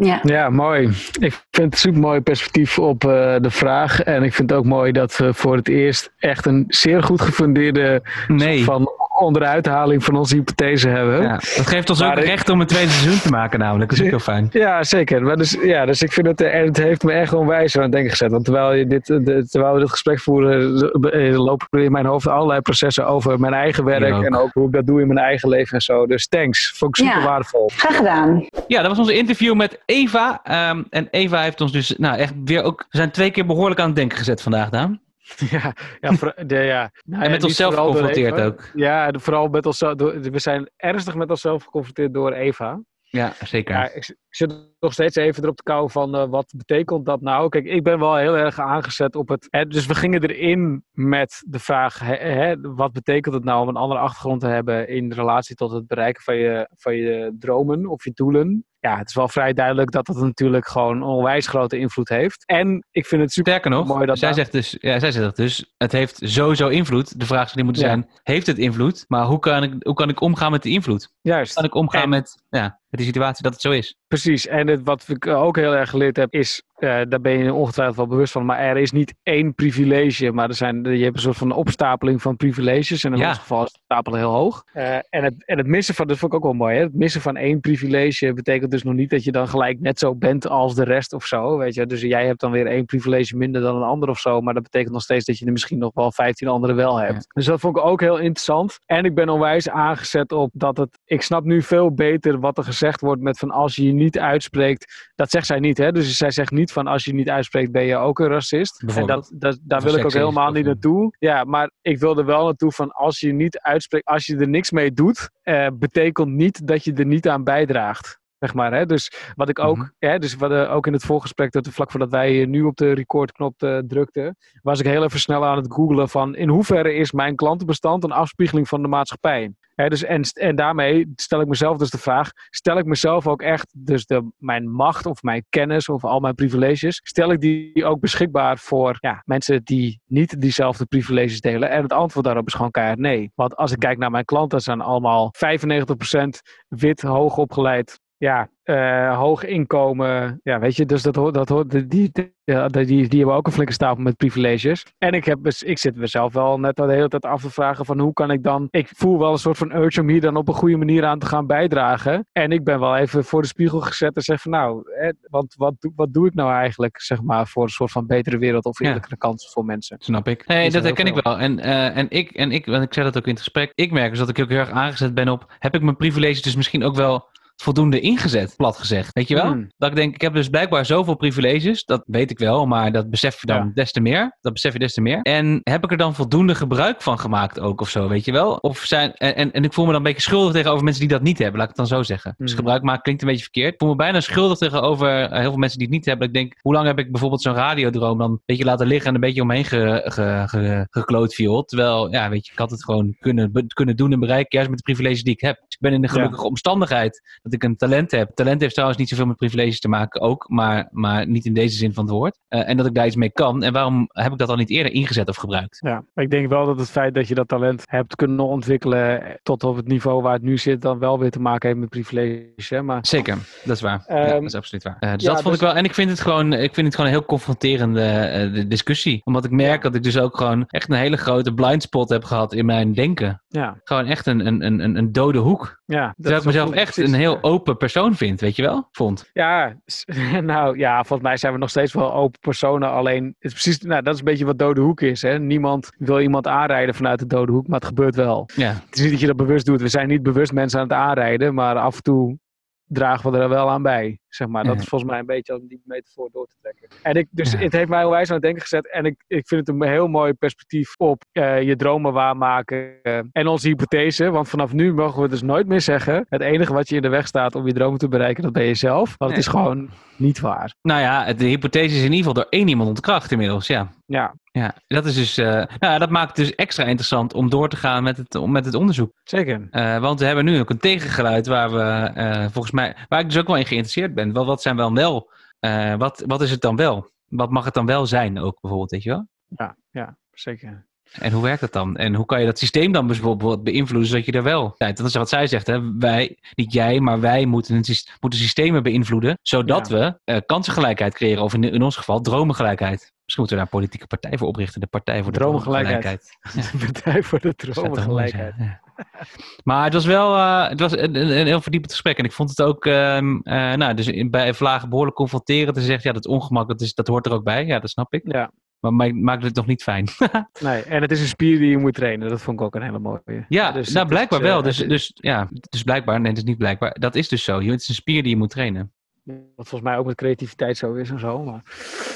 Ja. Ja, mooi. Ik vind het super mooi perspectief op eh, de vraag. En ik vind het ook mooi dat we voor het eerst echt een zeer goed gefundeerde Nee. van onderuithaling van onze hypothese hebben. Ja, dat geeft ons ook ik- recht om een tweede seizoen te maken, namelijk. Dat is ook heel fijn. Ja, zeker. Maar dus, ja, dus ik vind het, eh, en het heeft me echt onwijs aan het denken gezet. Want terwijl, je dit, eh, de- terwijl we dit gesprek voeren, eh, lopen er in mijn hoofd allerlei processen over mijn eigen werk. Ook. En ook hoe ik dat doe in mijn eigen leven en zo. Dus thanks. Vond ik super Ja. waardevol. Graag gedaan. Ja, dat was onze interview met Eva. Ehm, en Eva heeft ons dus nou, echt weer ook... We zijn twee keer behoorlijk aan het denken gezet vandaag, Daan. Ja, ja, de, ja. Nou, En met onszelf geconfronteerd ook. Ja, vooral met onszelf. We zijn ernstig met onszelf geconfronteerd door Eva. Ja, zeker. Ja, ik, zit nog steeds even erop te kouwen van eh, wat betekent dat nou? Kijk, ik ben wel heel erg aangezet op het. Hè, dus we gingen erin met de vraag: hè, hè, wat betekent het nou om een andere achtergrond te hebben in relatie tot het bereiken van je, van je dromen of je doelen? Ja, het is wel vrij duidelijk dat dat natuurlijk gewoon een onwijs grote invloed heeft. En ik vind het super Sterker nog, mooi dat zij, daar- zegt dus, ja, zij zegt dus, het heeft sowieso invloed. De vraag zou die moeten Ja. zijn, heeft het invloed? Maar hoe kan ik, hoe kan ik omgaan met die invloed? juist. Hoe kan ik omgaan En- met, ja, met die situatie dat het zo is? Precies, en het, wat ik ook heel erg geleerd heb, is, eh, daar ben je ongetwijfeld wel bewust van, maar er is niet één privilege, maar er zijn, je hebt een soort van opstapeling van privileges, en in Ja. ons geval is het stapelen heel hoog. Eh, en, het, en het missen van, dat vond ik ook wel mooi, hè? het missen van één privilege betekent dus nog niet dat je dan gelijk net zo bent als de rest of zo, weet je. Dus jij hebt dan weer één privilege minder dan een ander of zo, maar dat betekent nog steeds dat je er misschien nog wel 15 anderen wel hebt. Ja. Dus dat vond ik ook heel interessant. En ik ben onwijs aangezet op dat het, ik snap nu veel beter wat er gezegd wordt met van als je je niet uitspreekt, dat zegt zij niet hè, dus zij zegt niet van als je niet uitspreekt ben je ook een racist. En dat, dat, daar Of wil ik ook helemaal niet naartoe. Ja, maar ik wil er wel naartoe van als je je niet uitspreekt, als je er niks mee doet, eh, betekent niet dat je er niet aan bijdraagt. Zeg maar, hè? Dus wat ik ook, Mhm. hè, dus wat, eh, ook in het voorgesprek, dat vlak voordat wij nu op de recordknop eh, drukten, was ik heel even snel aan het googlen van in hoeverre is mijn klantenbestand een afspiegeling van de maatschappij. Hè, dus, en, en daarmee stel ik mezelf dus de vraag, stel ik mezelf ook echt, dus de, mijn macht of mijn kennis of al mijn privileges, stel ik die ook beschikbaar voor ja, mensen die niet diezelfde privileges delen? En het antwoord daarop is gewoon keihard nee. Want als ik kijk naar mijn klanten, dat zijn allemaal 95% wit, hoog opgeleid, ja, eh, hoog inkomen. Ja, weet je, dus dat hoort, dat hoort, die, die, die, die hebben ook een flinke stapel met privileges. En ik, heb, dus- ik zit mezelf wel net de hele tijd af te vragen van hoe kan ik dan... Ik voel wel een soort van urge om hier dan op een goede manier aan te gaan bijdragen. En ik ben wel even voor de spiegel gezet en zeg van nou, hè, want wat, doe- wat doe ik nou eigenlijk, zeg maar, voor een soort van betere wereld of Ja. eerlijkere kansen voor mensen? Snap ik. Nee, dat herken ik wel. En, eh, en, ik, en ik, want ik zei dat ook in het gesprek, ik merk dus dat ik ook heel erg aangezet ben op, heb ik mijn privileges dus misschien ook wel voldoende ingezet, plat gezegd. Weet je wel? Hmm. Dat ik denk, ik heb dus blijkbaar zoveel privileges, dat weet ik wel, maar dat besef je dan Ja. des te meer. Dat besef je des te meer. En heb ik er dan voldoende gebruik van gemaakt ook of zo, weet je wel? Of zijn, en, en, ik voel me dan een beetje schuldig tegenover mensen die dat niet hebben, laat ik het dan zo zeggen. Dus Hmm. gebruik maken klinkt een beetje verkeerd. Ik voel me bijna schuldig tegenover eh, heel veel mensen die het niet hebben. Ik denk, hoe lang heb ik bijvoorbeeld zo'n radiodroom dan een beetje laten liggen en een beetje omheen ge, ge, ge, gekloot viool. Terwijl, ja, weet je, ik had het gewoon kunnen, kunnen doen en bereiken, juist met de privileges die ik heb. Dus ik ben in de gelukkige omstandigheid dat ik een talent heb. Talent heeft trouwens niet zoveel met privileges te maken ook, maar, maar niet in deze zin van het woord. Eh, en dat ik daar iets mee kan. En waarom heb ik dat dan niet eerder ingezet of gebruikt? Ja, ik denk wel dat het feit dat je dat talent hebt kunnen ontwikkelen tot op het niveau waar het nu zit, dan wel weer te maken heeft met privileges. Hè? Maar Zeker, dat is waar. ja, Ehm, dat is absoluut waar. Eh, dus ja, dat vond dus- ik wel. En ik vind het gewoon, ik vind het gewoon een heel confronterende eh, discussie. Omdat ik merk dat ik dus ook gewoon echt een hele grote blind spot heb gehad in mijn denken. ja, Gewoon echt een, een, een, een- een dode hoek. ja. dat Terwijl ik mezelf echt een heel heel open persoon vindt, weet je wel? Vond. Ja, nou ja, volgens mij zijn we nog steeds wel open personen. Alleen, het is precies, nou, dat is een beetje wat dode hoek is. Hè? Niemand wil iemand aanrijden vanuit de dode hoek, maar het gebeurt wel. Ja. Het is niet dat je dat bewust doet. We zijn niet bewust mensen aan het aanrijden, maar af en toe dragen we er wel aan bij. Zeg maar. Dat is volgens mij een beetje om die metafoor door te trekken. En ik, dus Ja. het heeft mij onwijs aan het denken gezet. En ik, ik vind het een heel mooi perspectief op eh, je dromen waarmaken. eh, en onze hypothese. Want vanaf nu mogen we dus nooit meer zeggen. Het enige wat je in de weg staat om je dromen te bereiken, dat ben je zelf. Want het is gewoon niet waar. Nou ja, de hypothese is in ieder geval door één iemand ontkracht inmiddels, ja. Ja, Ja, dat is dus, eh, nou, dat maakt het dus extra interessant om door te gaan met het, met het onderzoek. zeker. Want we hebben nu ook een tegengeluid waar we volgens mij, waar ik dus ook wel in geïnteresseerd ben. Wat, wat zijn wel wel, eh, wat, wat is het dan wel? Wat mag het dan wel zijn ook bijvoorbeeld, weet je wel? Ja, ja zeker. En hoe werkt dat dan? En hoe kan je dat systeem dan bijvoorbeeld beïnvloeden zodat je er wel... Dat is wat zij zegt, hè? Wij, niet jij, maar wij moeten, sys- moeten systemen beïnvloeden zodat we eh, kansengelijkheid creëren. Of in, in ons geval dromengelijkheid. Misschien moeten we daar een politieke partij voor oprichten. De Partij voor de Dromengelijkheid. De partij voor de dromengelijkheid. ja. Maar het was wel eh, het was een, heel verdiepend gesprek. En ik vond het ook, ehm, eh, nou, dus in- bij Vlagen behoorlijk confronterend. Te zeggen, ja, dat ongemak, dat, is, dat hoort er ook bij. Ja, dat snap ik. Ja, Maar ma- maakt het nog niet fijn. nee. En het is een spier die je moet trainen. Dat vond ik ook een hele mooie. ja, Dus nou, is, blijkbaar eh, wel. het Dus, dus, ja, dus blijkbaar, nee, het is niet blijkbaar. Dat is dus zo. Het is een spier die je moet trainen. Wat volgens mij ook met creativiteit zo is en zo. Maar...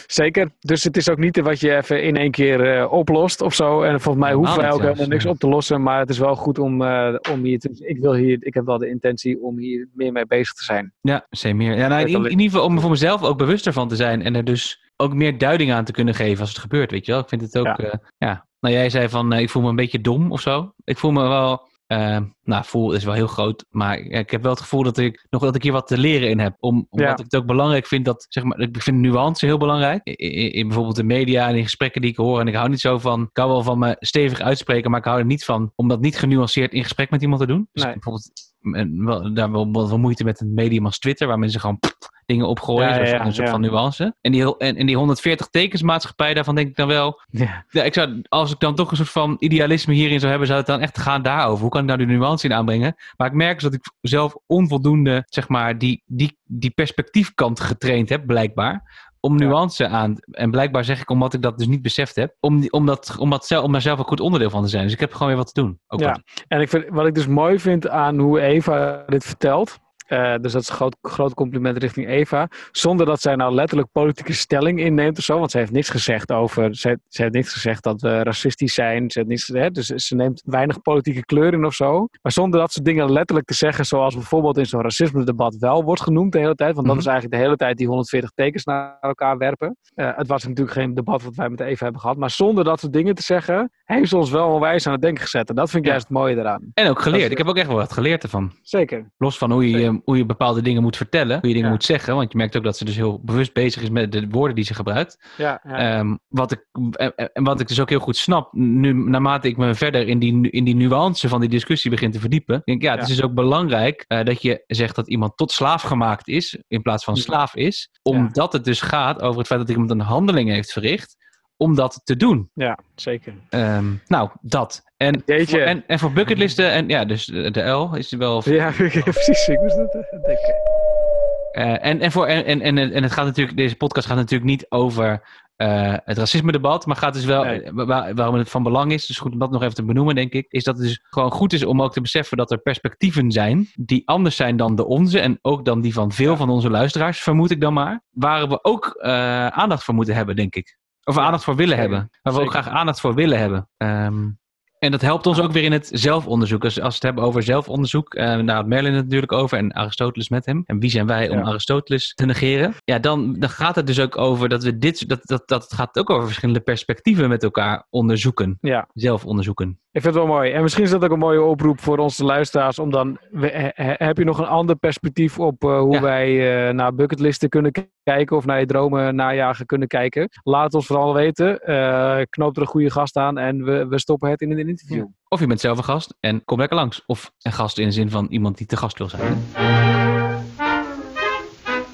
Zeker. Dus het is ook niet wat je even in één keer eh, oplost of zo. En volgens mij hoeven wij ook helemaal niks op te lossen. Maar het is wel goed om, eh, om hier te... Ik, wil hier, ik heb wel de intentie om hier meer mee bezig te zijn. Ja, zeker meer. Ja, nou, in, in ieder geval om voor mezelf ook bewuster van te zijn. En er dus ook meer duiding aan te kunnen geven als het gebeurt, weet je wel. Ik vind het ook, Ja. ja. ja. Nou, jij zei van, eh, ik voel me een beetje dom of zo. Ik voel me wel, eh, nou, voel is wel heel groot. Maar ik heb wel het gevoel dat ik nog dat ik hier wat te leren in heb. Om, omdat Ja. ik het ook belangrijk vind dat, zeg maar, ik vind nuance heel belangrijk. In, bijvoorbeeld de media en in gesprekken die ik hoor. En ik hou niet zo van, ik hou wel van me stevig uitspreken. Maar ik hou er niet van om dat niet genuanceerd in gesprek met iemand te doen. Dus Nee. bijvoorbeeld, en wel, daar wel, wel, wel moeite met een medium als Twitter. Waar mensen gewoon pff, dingen opgooien. Ja, een soort ja. van nuance. En die, en, en die 140 tekensmaatschappij, daarvan denk ik dan wel. Ja. Ik zou, als ik dan toch een soort van idealisme hierin zou hebben, zou het dan echt gaan daarover. Hoe kan ik nou die nuance in aanbrengen? Maar ik merk dus dat ik zelf onvoldoende, zeg maar, die, die, die perspectiefkant getraind heb, blijkbaar. Om nuance aan. En blijkbaar zeg ik, omdat ik dat dus niet beseft heb, om, om, dat, om, dat zelf, om daar zelf een goed onderdeel van te zijn. Dus ik heb gewoon weer wat te doen. Ook Ja. wat- En ik vind, wat ik dus mooi vind aan hoe Eva dit vertelt. Eh, dus dat is een groot, groot compliment richting Eva. Zonder dat zij nou letterlijk politieke stelling inneemt of zo. Want ze heeft niks gezegd over. Ze, ze heeft niks gezegd dat we racistisch zijn. Ze heeft niks gezegd. Dus ze neemt weinig politieke kleur in of zo. Maar zonder dat soort dingen letterlijk te zeggen. Zoals bijvoorbeeld in zo'n racisme-debat wel wordt genoemd de hele tijd. Want dat Mhm. is eigenlijk de hele tijd die 140 tekens naar elkaar werpen. Eh, het was natuurlijk geen debat wat wij met Eva hebben gehad. Maar zonder dat soort dingen te zeggen. Heeft ze ons wel onwijs aan het denken gezet. En dat vind ik Ja. juist het mooie eraan. En ook geleerd. Is- Ik heb ook echt wel wat geleerd ervan. Zeker. Los van hoe je, hoe je bepaalde dingen moet vertellen, hoe je dingen Ja. moet zeggen. Want je merkt ook dat ze dus heel bewust bezig is met de woorden die ze gebruikt. Ja, ja. Ehm, wat ik, en, en wat ik dus ook heel goed snap, nu, naarmate ik me verder in die, in die nuance van die discussie begin te verdiepen. Denk ik, ja, het is dus ook belangrijk eh, dat je zegt dat iemand tot slaaf gemaakt is, in plaats van Ja. slaaf is. Omdat het dus gaat over het feit dat iemand een handeling heeft verricht om dat te doen. ja, zeker. Ehm, nou, dat. En, Jeetje. voor, en, en voor bucketlisten, en ja, dus de L is wel Ja, precies. Ik moest dat eh, denken. Eh, en, en, voor, en, en, en, het gaat natuurlijk, deze podcast gaat natuurlijk niet over eh, het racisme-debat, maar gaat dus wel, Nee. waar- waarom het van belang is, dus goed om dat nog even te benoemen, denk ik, is dat het dus gewoon goed is om ook te beseffen dat er perspectieven zijn die anders zijn dan de onze en ook dan die van veel Ja. van onze luisteraars, vermoed ik dan maar, waar we ook aandacht voor moeten hebben, denk ik. Of aandacht voor willen hebben. Waar we ook graag aandacht voor willen hebben. Ehm, en dat helpt ons ook weer in het zelfonderzoek. Dus als we het hebben over zelfonderzoek, eh daar had Merlin het natuurlijk over en Aristoteles met hem. En wie zijn wij om Ja. Aristoteles te negeren? Ja, dan, dan gaat het dus ook over dat we dit, dat, dat, dat het gaat ook over verschillende perspectieven met elkaar onderzoeken. Ja, Zelf onderzoeken. ik vind het wel mooi. En misschien is dat ook een mooie oproep voor onze luisteraars. Om dan, we- he- he- heb je nog een ander perspectief op eh, hoe Ja. wij eh, naar bucketlisten kunnen kijken. Of naar je dromen najagen kunnen kijken. Laat ons vooral weten. Knoop er een goede gast aan en we, we stoppen het in een interview. Of je bent zelf een gast en kom lekker langs. Of een gast in de zin van iemand die te gast wil zijn.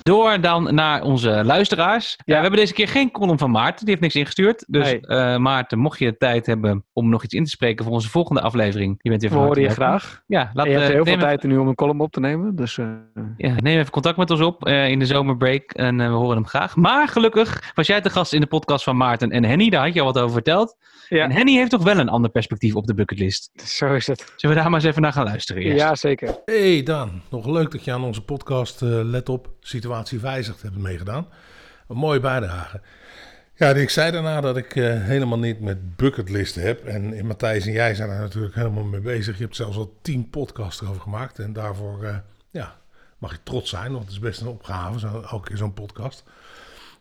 Door dan naar onze luisteraars. Ja. we hebben deze keer geen column van Maarten. Die heeft niks ingestuurd. Dus Nee. eh, Maarten, mocht je tijd hebben om nog iets in te spreken voor onze volgende aflevering. Je bent weer We van horen je graag. Ja, laat, En je hebt eh, heel veel tijd nu om een column op te nemen. Dus eh, ja, neem even contact met ons op eh, in de zomerbreak. En eh, we horen hem graag. Maar gelukkig was jij te gast in de podcast van Maarten en Henny. Daar had je al wat over verteld. Ja. En Henny heeft toch wel een ander perspectief op de bucketlist. zo is het. Zullen we daar maar eens even naar gaan luisteren eerst? Ja, zeker. Hey Dan, nog leuk dat je aan onze podcast eh, Let op, situatie wijzigt hebt meegedaan. Een mooie bijdrage. Ja, ik zei daarna dat ik eh, helemaal niet met bucketlisten heb. En Matthijs en jij zijn er natuurlijk helemaal mee bezig. Je hebt zelfs al tien podcasts erover gemaakt. En daarvoor eh, ja, mag je trots zijn, want het is best een opgave, zo, elke keer zo'n podcast.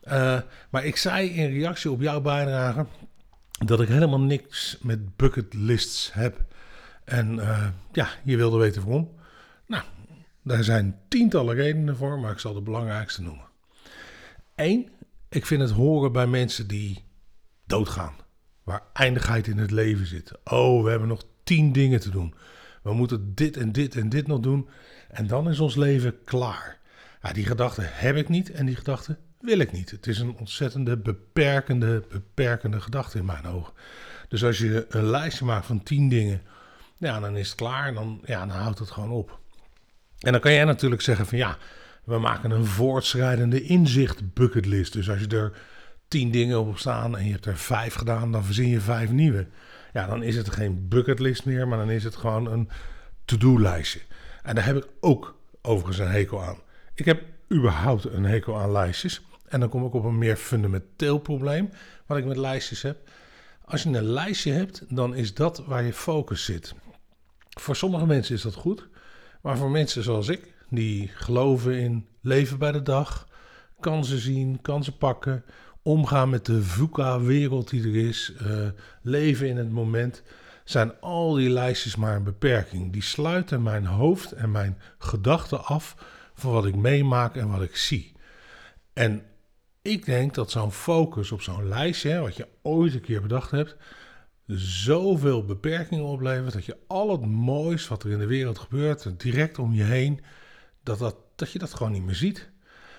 Eh, maar ik zei in reactie op jouw bijdrage dat ik helemaal niks met bucketlists heb. En ja, je wilde weten waarom. Daar zijn tientallen redenen voor, maar ik zal de belangrijkste noemen. Eén, ik vind het horen bij mensen die doodgaan. Waar eindigheid in het leven zit. Oh, we hebben nog tien dingen te doen. We moeten dit en dit en dit nog doen. En dan is ons leven klaar. Ja, die gedachte heb ik niet en die gedachte wil ik niet. Het is een ontzettende beperkende, beperkende gedachte in mijn ogen. Dus als je een lijstje maakt van tien dingen, ja, dan is het klaar. Dan, ja, dan houdt het gewoon op. En dan kan jij natuurlijk zeggen van ja, we maken een voortschrijdende inzicht bucketlist. Dus als je er tien dingen op staan en je hebt er vijf gedaan, dan verzin je vijf nieuwe. Ja, dan is het geen bucketlist meer, maar dan is het gewoon een to-do-lijstje. En daar heb ik ook overigens een hekel aan. Ik heb überhaupt een hekel aan lijstjes. En dan kom ik op een meer fundamenteel probleem wat ik met lijstjes heb. Als je een lijstje hebt, dan is dat waar je focus zit. Voor sommige mensen is dat goed, maar voor mensen zoals ik, die geloven in leven bij de dag, kansen zien, kansen pakken, omgaan met de VUCA-wereld die er is, eh, leven in het moment, zijn al die lijstjes maar een beperking. Die sluiten mijn hoofd en mijn gedachten af van wat ik meemaak en wat ik zie. En ik denk dat zo'n focus op zo'n lijstje, wat je ooit een keer bedacht hebt, zoveel beperkingen oplevert dat je al het moois wat er in de wereld gebeurt, direct om je heen, dat, dat, dat je dat gewoon niet meer ziet.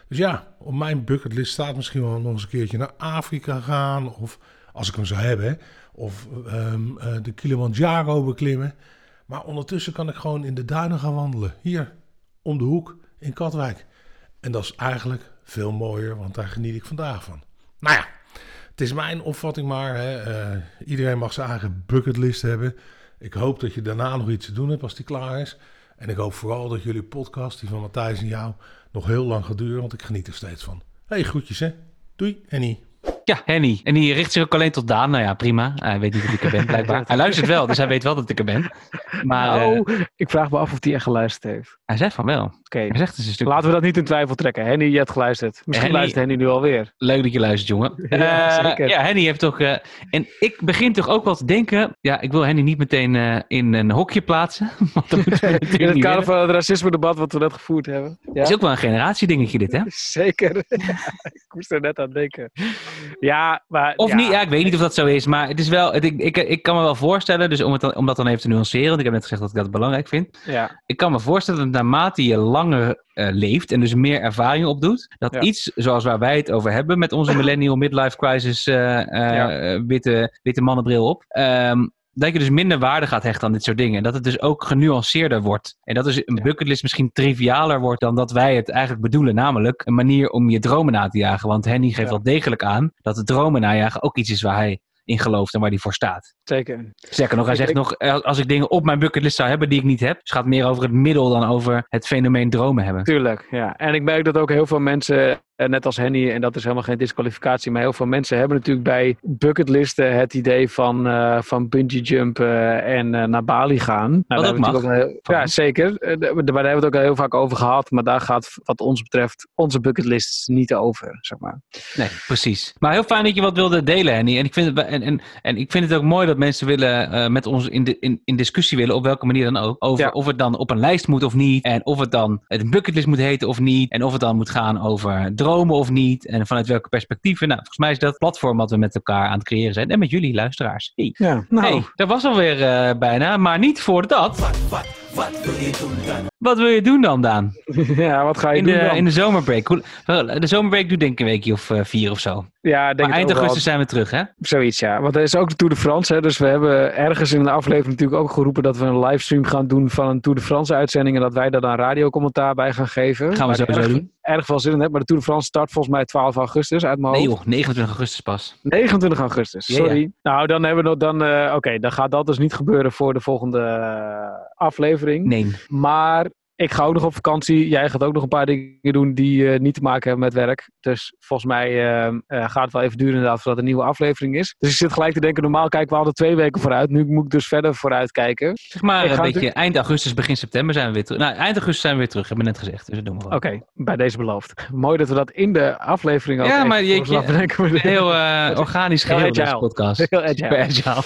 Dus ja, op mijn bucketlist staat misschien wel nog eens een keertje naar Afrika gaan, of als ik hem zou hebben, of ehm, eh, de Kilimanjaro beklimmen. Maar ondertussen kan ik gewoon in de duinen gaan wandelen, hier om de hoek in Katwijk. En dat is eigenlijk veel mooier, want daar geniet ik vandaag van. Nou ja, het is mijn opvatting maar. Hè. eh, iedereen mag zijn eigen bucketlist hebben. Ik hoop dat je daarna nog iets te doen hebt als die klaar is. En ik hoop vooral dat jullie podcast, die van Matthijs en jou, nog heel lang gaat duren, want ik geniet er steeds van. hey, groetjes hè. Doei, Henny. Ja, Henny. En die richt zich ook alleen tot Daan. Nou ja, prima. Hij weet niet dat ik er ben, blijkbaar. Hij luistert wel, dus hij weet wel dat ik er ben. Maar eh, nou, ik vraag me af of hij echt geluisterd heeft. hij zegt van wel. Oké, Hij zegt dus een stuk. laten we dat niet in twijfel trekken. Henny, je hebt geluisterd. Misschien Henny- luistert Henny nu alweer. Leuk dat je luistert, jongen. Ja, Eh, zeker. ja, Henny heeft toch... eh, en ik begin toch ook wel te denken... Ja, ik wil Henny niet meteen eh, in een hokje plaatsen. Want dat In het kader van het racisme-debat wat we net gevoerd hebben. Ja? Het is ook wel een generatiedingetje dit, hè? Zeker. ik moest er net aan denken. Ja, maar... Of ja, niet, ja, ik weet niet of dat zo is, maar het is wel, het, ik, ik, ik kan me wel voorstellen, dus om, het dan, om dat dan even te nuanceren, want ik heb net gezegd dat ik dat belangrijk vind. Ja, Ik kan me voorstellen dat naarmate je langer eh, leeft en dus meer ervaring opdoet, dat Ja. iets zoals waar wij het over hebben met onze millennial midlife crisis eh, eh, witte, witte mannenbril op, ehm, dat je dus minder waarde gaat hechten aan dit soort dingen. En dat het dus ook genuanceerder wordt. En dat dus een bucketlist misschien trivialer wordt dan dat wij het eigenlijk bedoelen. Namelijk een manier om je dromen na te jagen. Want Henny geeft wel degelijk aan dat het dromen najagen ook iets is waar hij in gelooft en waar hij voor staat. zeker. Sterker nog, hij zegt ik- nog, eh, als ik dingen op mijn bucketlist zou hebben die ik niet heb. Dus het gaat meer over het middel dan over het fenomeen dromen hebben. Tuurlijk, ja. En ik merk dat ook heel veel mensen, net als Henny, en dat is helemaal geen disqualificatie, maar heel veel mensen hebben natuurlijk bij bucketlisten het idee van, eh, van bungee jumpen en eh, naar Bali gaan. Nou, hebben we mag. heel- ja, zeker. Eh, daar hebben we het ook al heel vaak over gehad, maar daar gaat wat ons betreft onze bucketlist niet over, zeg maar. Nee, precies. Maar heel fijn dat je wat wilde delen, Henny. En ik vind het, en, en, en ik vind het ook mooi dat mensen willen, eh, met ons in, de, in, in discussie willen, op welke manier dan ook. Over Ja. of het dan op een lijst moet of niet. En of het dan een bucketlist moet heten of niet. En of het dan moet gaan over dromen of niet. En vanuit welke perspectieven. Nou, volgens mij is dat het platform wat we met elkaar aan het creëren zijn. En met jullie luisteraars. Hey. Ja, nou, Hey, dat was alweer eh bijna, maar niet voordat. Wat, wat, Wat wil je doen dan, Daan? ja, wat ga je In doen de, dan? in de zomerbreak. De zomerbreak doet denk ik een weekje of eh, vier of zo. Ja, denk Maar eind augustus zijn we terug, hè? Zoiets, ja. Want er is ook de Tour de France. Hè? Dus we hebben ergens in de aflevering natuurlijk ook geroepen dat we een livestream gaan doen van een Tour de France uitzending. En dat wij daar dan radiocommentaar bij gaan geven. Gaan we sowieso erg, doen. Erg veel zin in heb. Maar de Tour de France start volgens mij 12 augustus uit mijn Nee joh, 29 augustus pas. 29 augustus, sorry. Nou, dan hebben we nog dan. eh, Oké, dan gaat dat dus niet gebeuren voor de volgende eh, aflevering. Nee. Maar ik ga ook nog op vakantie. Jij gaat ook nog een paar dingen doen die eh, niet te maken hebben met werk. Dus volgens mij eh, eh, gaat het wel even duren inderdaad voordat er een nieuwe aflevering is. Dus ik zit gelijk te denken, normaal kijken we altijd twee weken vooruit. Nu moet ik dus verder vooruit kijken. Zeg maar Ik een beetje natuurlijk- eind augustus, begin september zijn we weer terug. Nou, eind augustus zijn we weer terug, hebben we net gezegd. Dus dat doen we gewoon. Oké, bij deze beloofd. Mooi dat we dat in de aflevering ook Ja, maar je-. Een heel eh, organisch Heel geheel, deze podcast. Heel agile. Agile.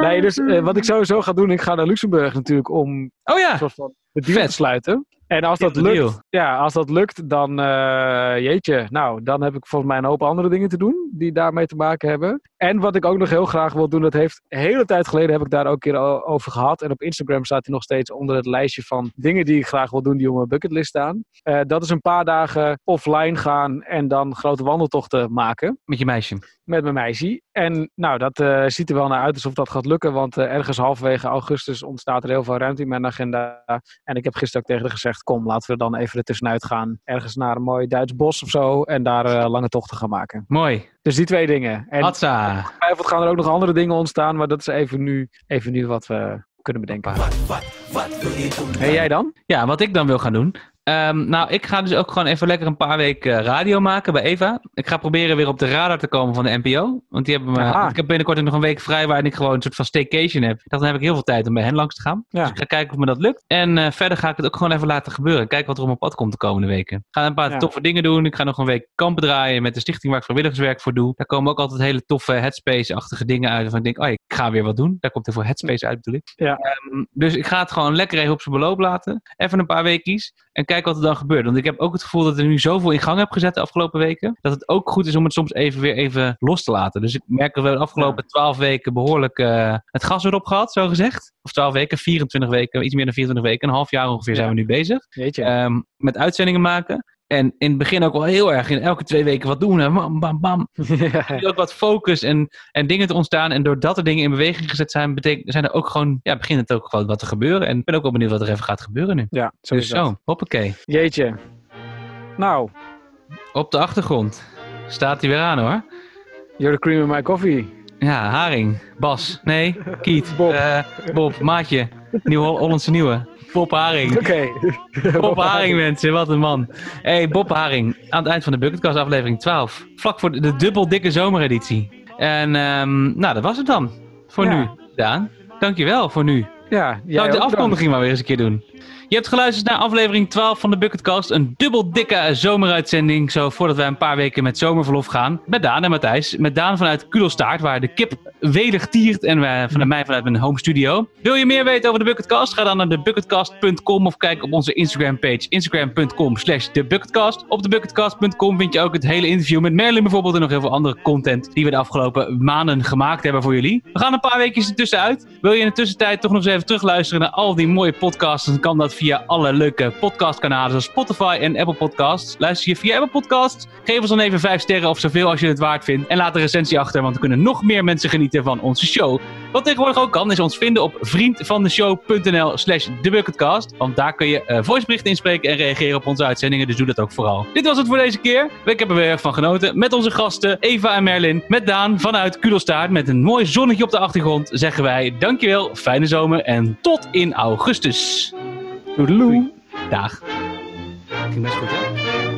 nee, dus wat ik sowieso ga doen, ik ga naar Luxemburg natuurlijk om Oh ja, van Vet. te sluiten. En als dat lukt, ja, als dat lukt, dan eh, jeetje, nou, dan heb ik volgens mij een hoop andere dingen te doen die daarmee te maken hebben. En wat ik ook nog heel graag wil doen, dat heeft een hele tijd geleden heb ik daar ook een keer over gehad. En op Instagram staat hij nog steeds onder het lijstje van dingen die ik graag wil doen die op mijn bucketlist staan. Eh, dat is een paar dagen offline gaan en dan grote wandeltochten maken met je meisje. met mijn meisje. En nou, dat eh, ziet er wel naar uit alsof dat gaat lukken. Want ergens halverwege augustus ontstaat er heel veel ruimte in mijn agenda. En ik heb gisteren ook tegen haar gezegd: kom, laten we dan even er tussenuit gaan. Ergens naar een mooi Duits bos of zo. En daar eh, lange tochten gaan maken. Mooi. Dus die twee dingen. En ongetwijfeld gaan er ook nog andere dingen ontstaan. Maar dat is even nu, even nu wat we kunnen bedenken. En jij dan? Ja, wat ik dan wil gaan doen. Ehm, nou, ik ga dus ook gewoon even lekker een paar weken eh, radio maken bij Eva. Ik ga proberen weer op de radar te komen van de NPO. Want die hebben me, ik heb binnenkort ook nog een week vrij waarin ik gewoon een soort van staycation heb. Dan heb ik heel veel tijd om bij hen langs te gaan. Ja. Dus ik ga kijken of me dat lukt. En eh, verder ga ik het ook gewoon even laten gebeuren. Kijken wat er op mijn pad komt de komende weken. Ik ga een paar Ja. toffe dingen doen. Ik ga nog een week kampen draaien met de stichting waar ik vrijwilligerswerk voor doe. Daar komen ook altijd hele toffe headspace-achtige dingen uit. Waarvan ik denk, oh, ik ga weer wat doen. Daar komt er voor headspace uit, bedoel ik. Ja. Ehm, dus ik ga het gewoon lekker even op zijn beloop laten. Even een paar weekjes. En kijken wat er dan gebeurt. Want ik heb ook het gevoel dat er nu zoveel in gang heb gezet de afgelopen weken. Dat het ook goed is om het soms even weer even los te laten. Dus ik merk dat we de afgelopen twaalf weken behoorlijk eh, het gas erop gehad, zo gezegd. Of twaalf weken, 24 weken, iets meer dan 24 weken. Een half jaar ongeveer zijn we nu bezig. Weet je? Ehm, met uitzendingen maken. En in het begin ook wel heel erg in elke twee weken wat doen. hè. Bam, bam, bam. Is ook wat focus en, en dingen te ontstaan. En doordat er dingen in beweging gezet zijn, betekent, zijn er ook gewoon, ja, begint het ook gewoon wat te gebeuren. En ik ben ook wel benieuwd wat er even gaat gebeuren nu. ja, zo Dus zo, hoppakee. Jeetje. Nou, Op de achtergrond staat hij weer aan hoor. you're the cream in my coffee. Ja, Haring, Bas, nee, Kiet, Bob. eh, Bob, Maatje, Nieuw Hollandse Nieuwe. Bob Haring. Oké. Bob Haring mensen, wat een man. hey, Bob Haring, aan het eind van de Bucketcast aflevering 12. Vlak voor de, de dubbel dikke zomereditie. En ehm, nou, dat was het dan. Voor Ja. nu, Daan. Dankjewel voor nu. Ja, Zou ik de afkondiging maar weer eens een keer doen? Je hebt geluisterd naar aflevering 12 van de Bucketcast. Een dubbel dikke zomeruitzending. Zo voordat wij een paar weken met zomerverlof gaan. Met Daan en Matthijs. Met Daan vanuit Kudelstaart, waar de kip welig tiert. En wij, vanuit mij vanuit mijn home studio. Wil je meer weten over de Bucketcast? Ga dan naar thebucketcast.com of kijk op onze Instagram page. Instagram.com slash thebucketcast. Op thebucketcast.com vind je ook het hele interview met Merlin bijvoorbeeld. En nog heel veel andere content die we de afgelopen maanden gemaakt hebben voor jullie. We gaan een paar weekjes ertussenuit. Wil je in de tussentijd toch nog eens even terugluisteren naar al die mooie podcasts? Dan kan dat via alle leuke podcastkanalen zoals Spotify en Apple Podcasts. Luister je via Apple Podcasts? Geef ons dan even 5 sterren of zoveel als je het waard vindt. En laat een recensie achter, want dan kunnen nog meer mensen genieten van onze show. Wat tegenwoordig ook kan, is ons vinden op vriendvandeshow.nl slash thebucketcast. Want daar kun je eh voiceberichten inspreken en reageren op onze uitzendingen. Dus doe dat ook vooral. Dit was het voor deze keer. Ik heb er weer van genoten. Met onze gasten Eva en Merlin. Met Daan vanuit Kudelstaart. Met een mooi zonnetje op de achtergrond. Zeggen wij dankjewel, fijne zomer en tot in augustus. Doei. Dag. Ging best goed hè?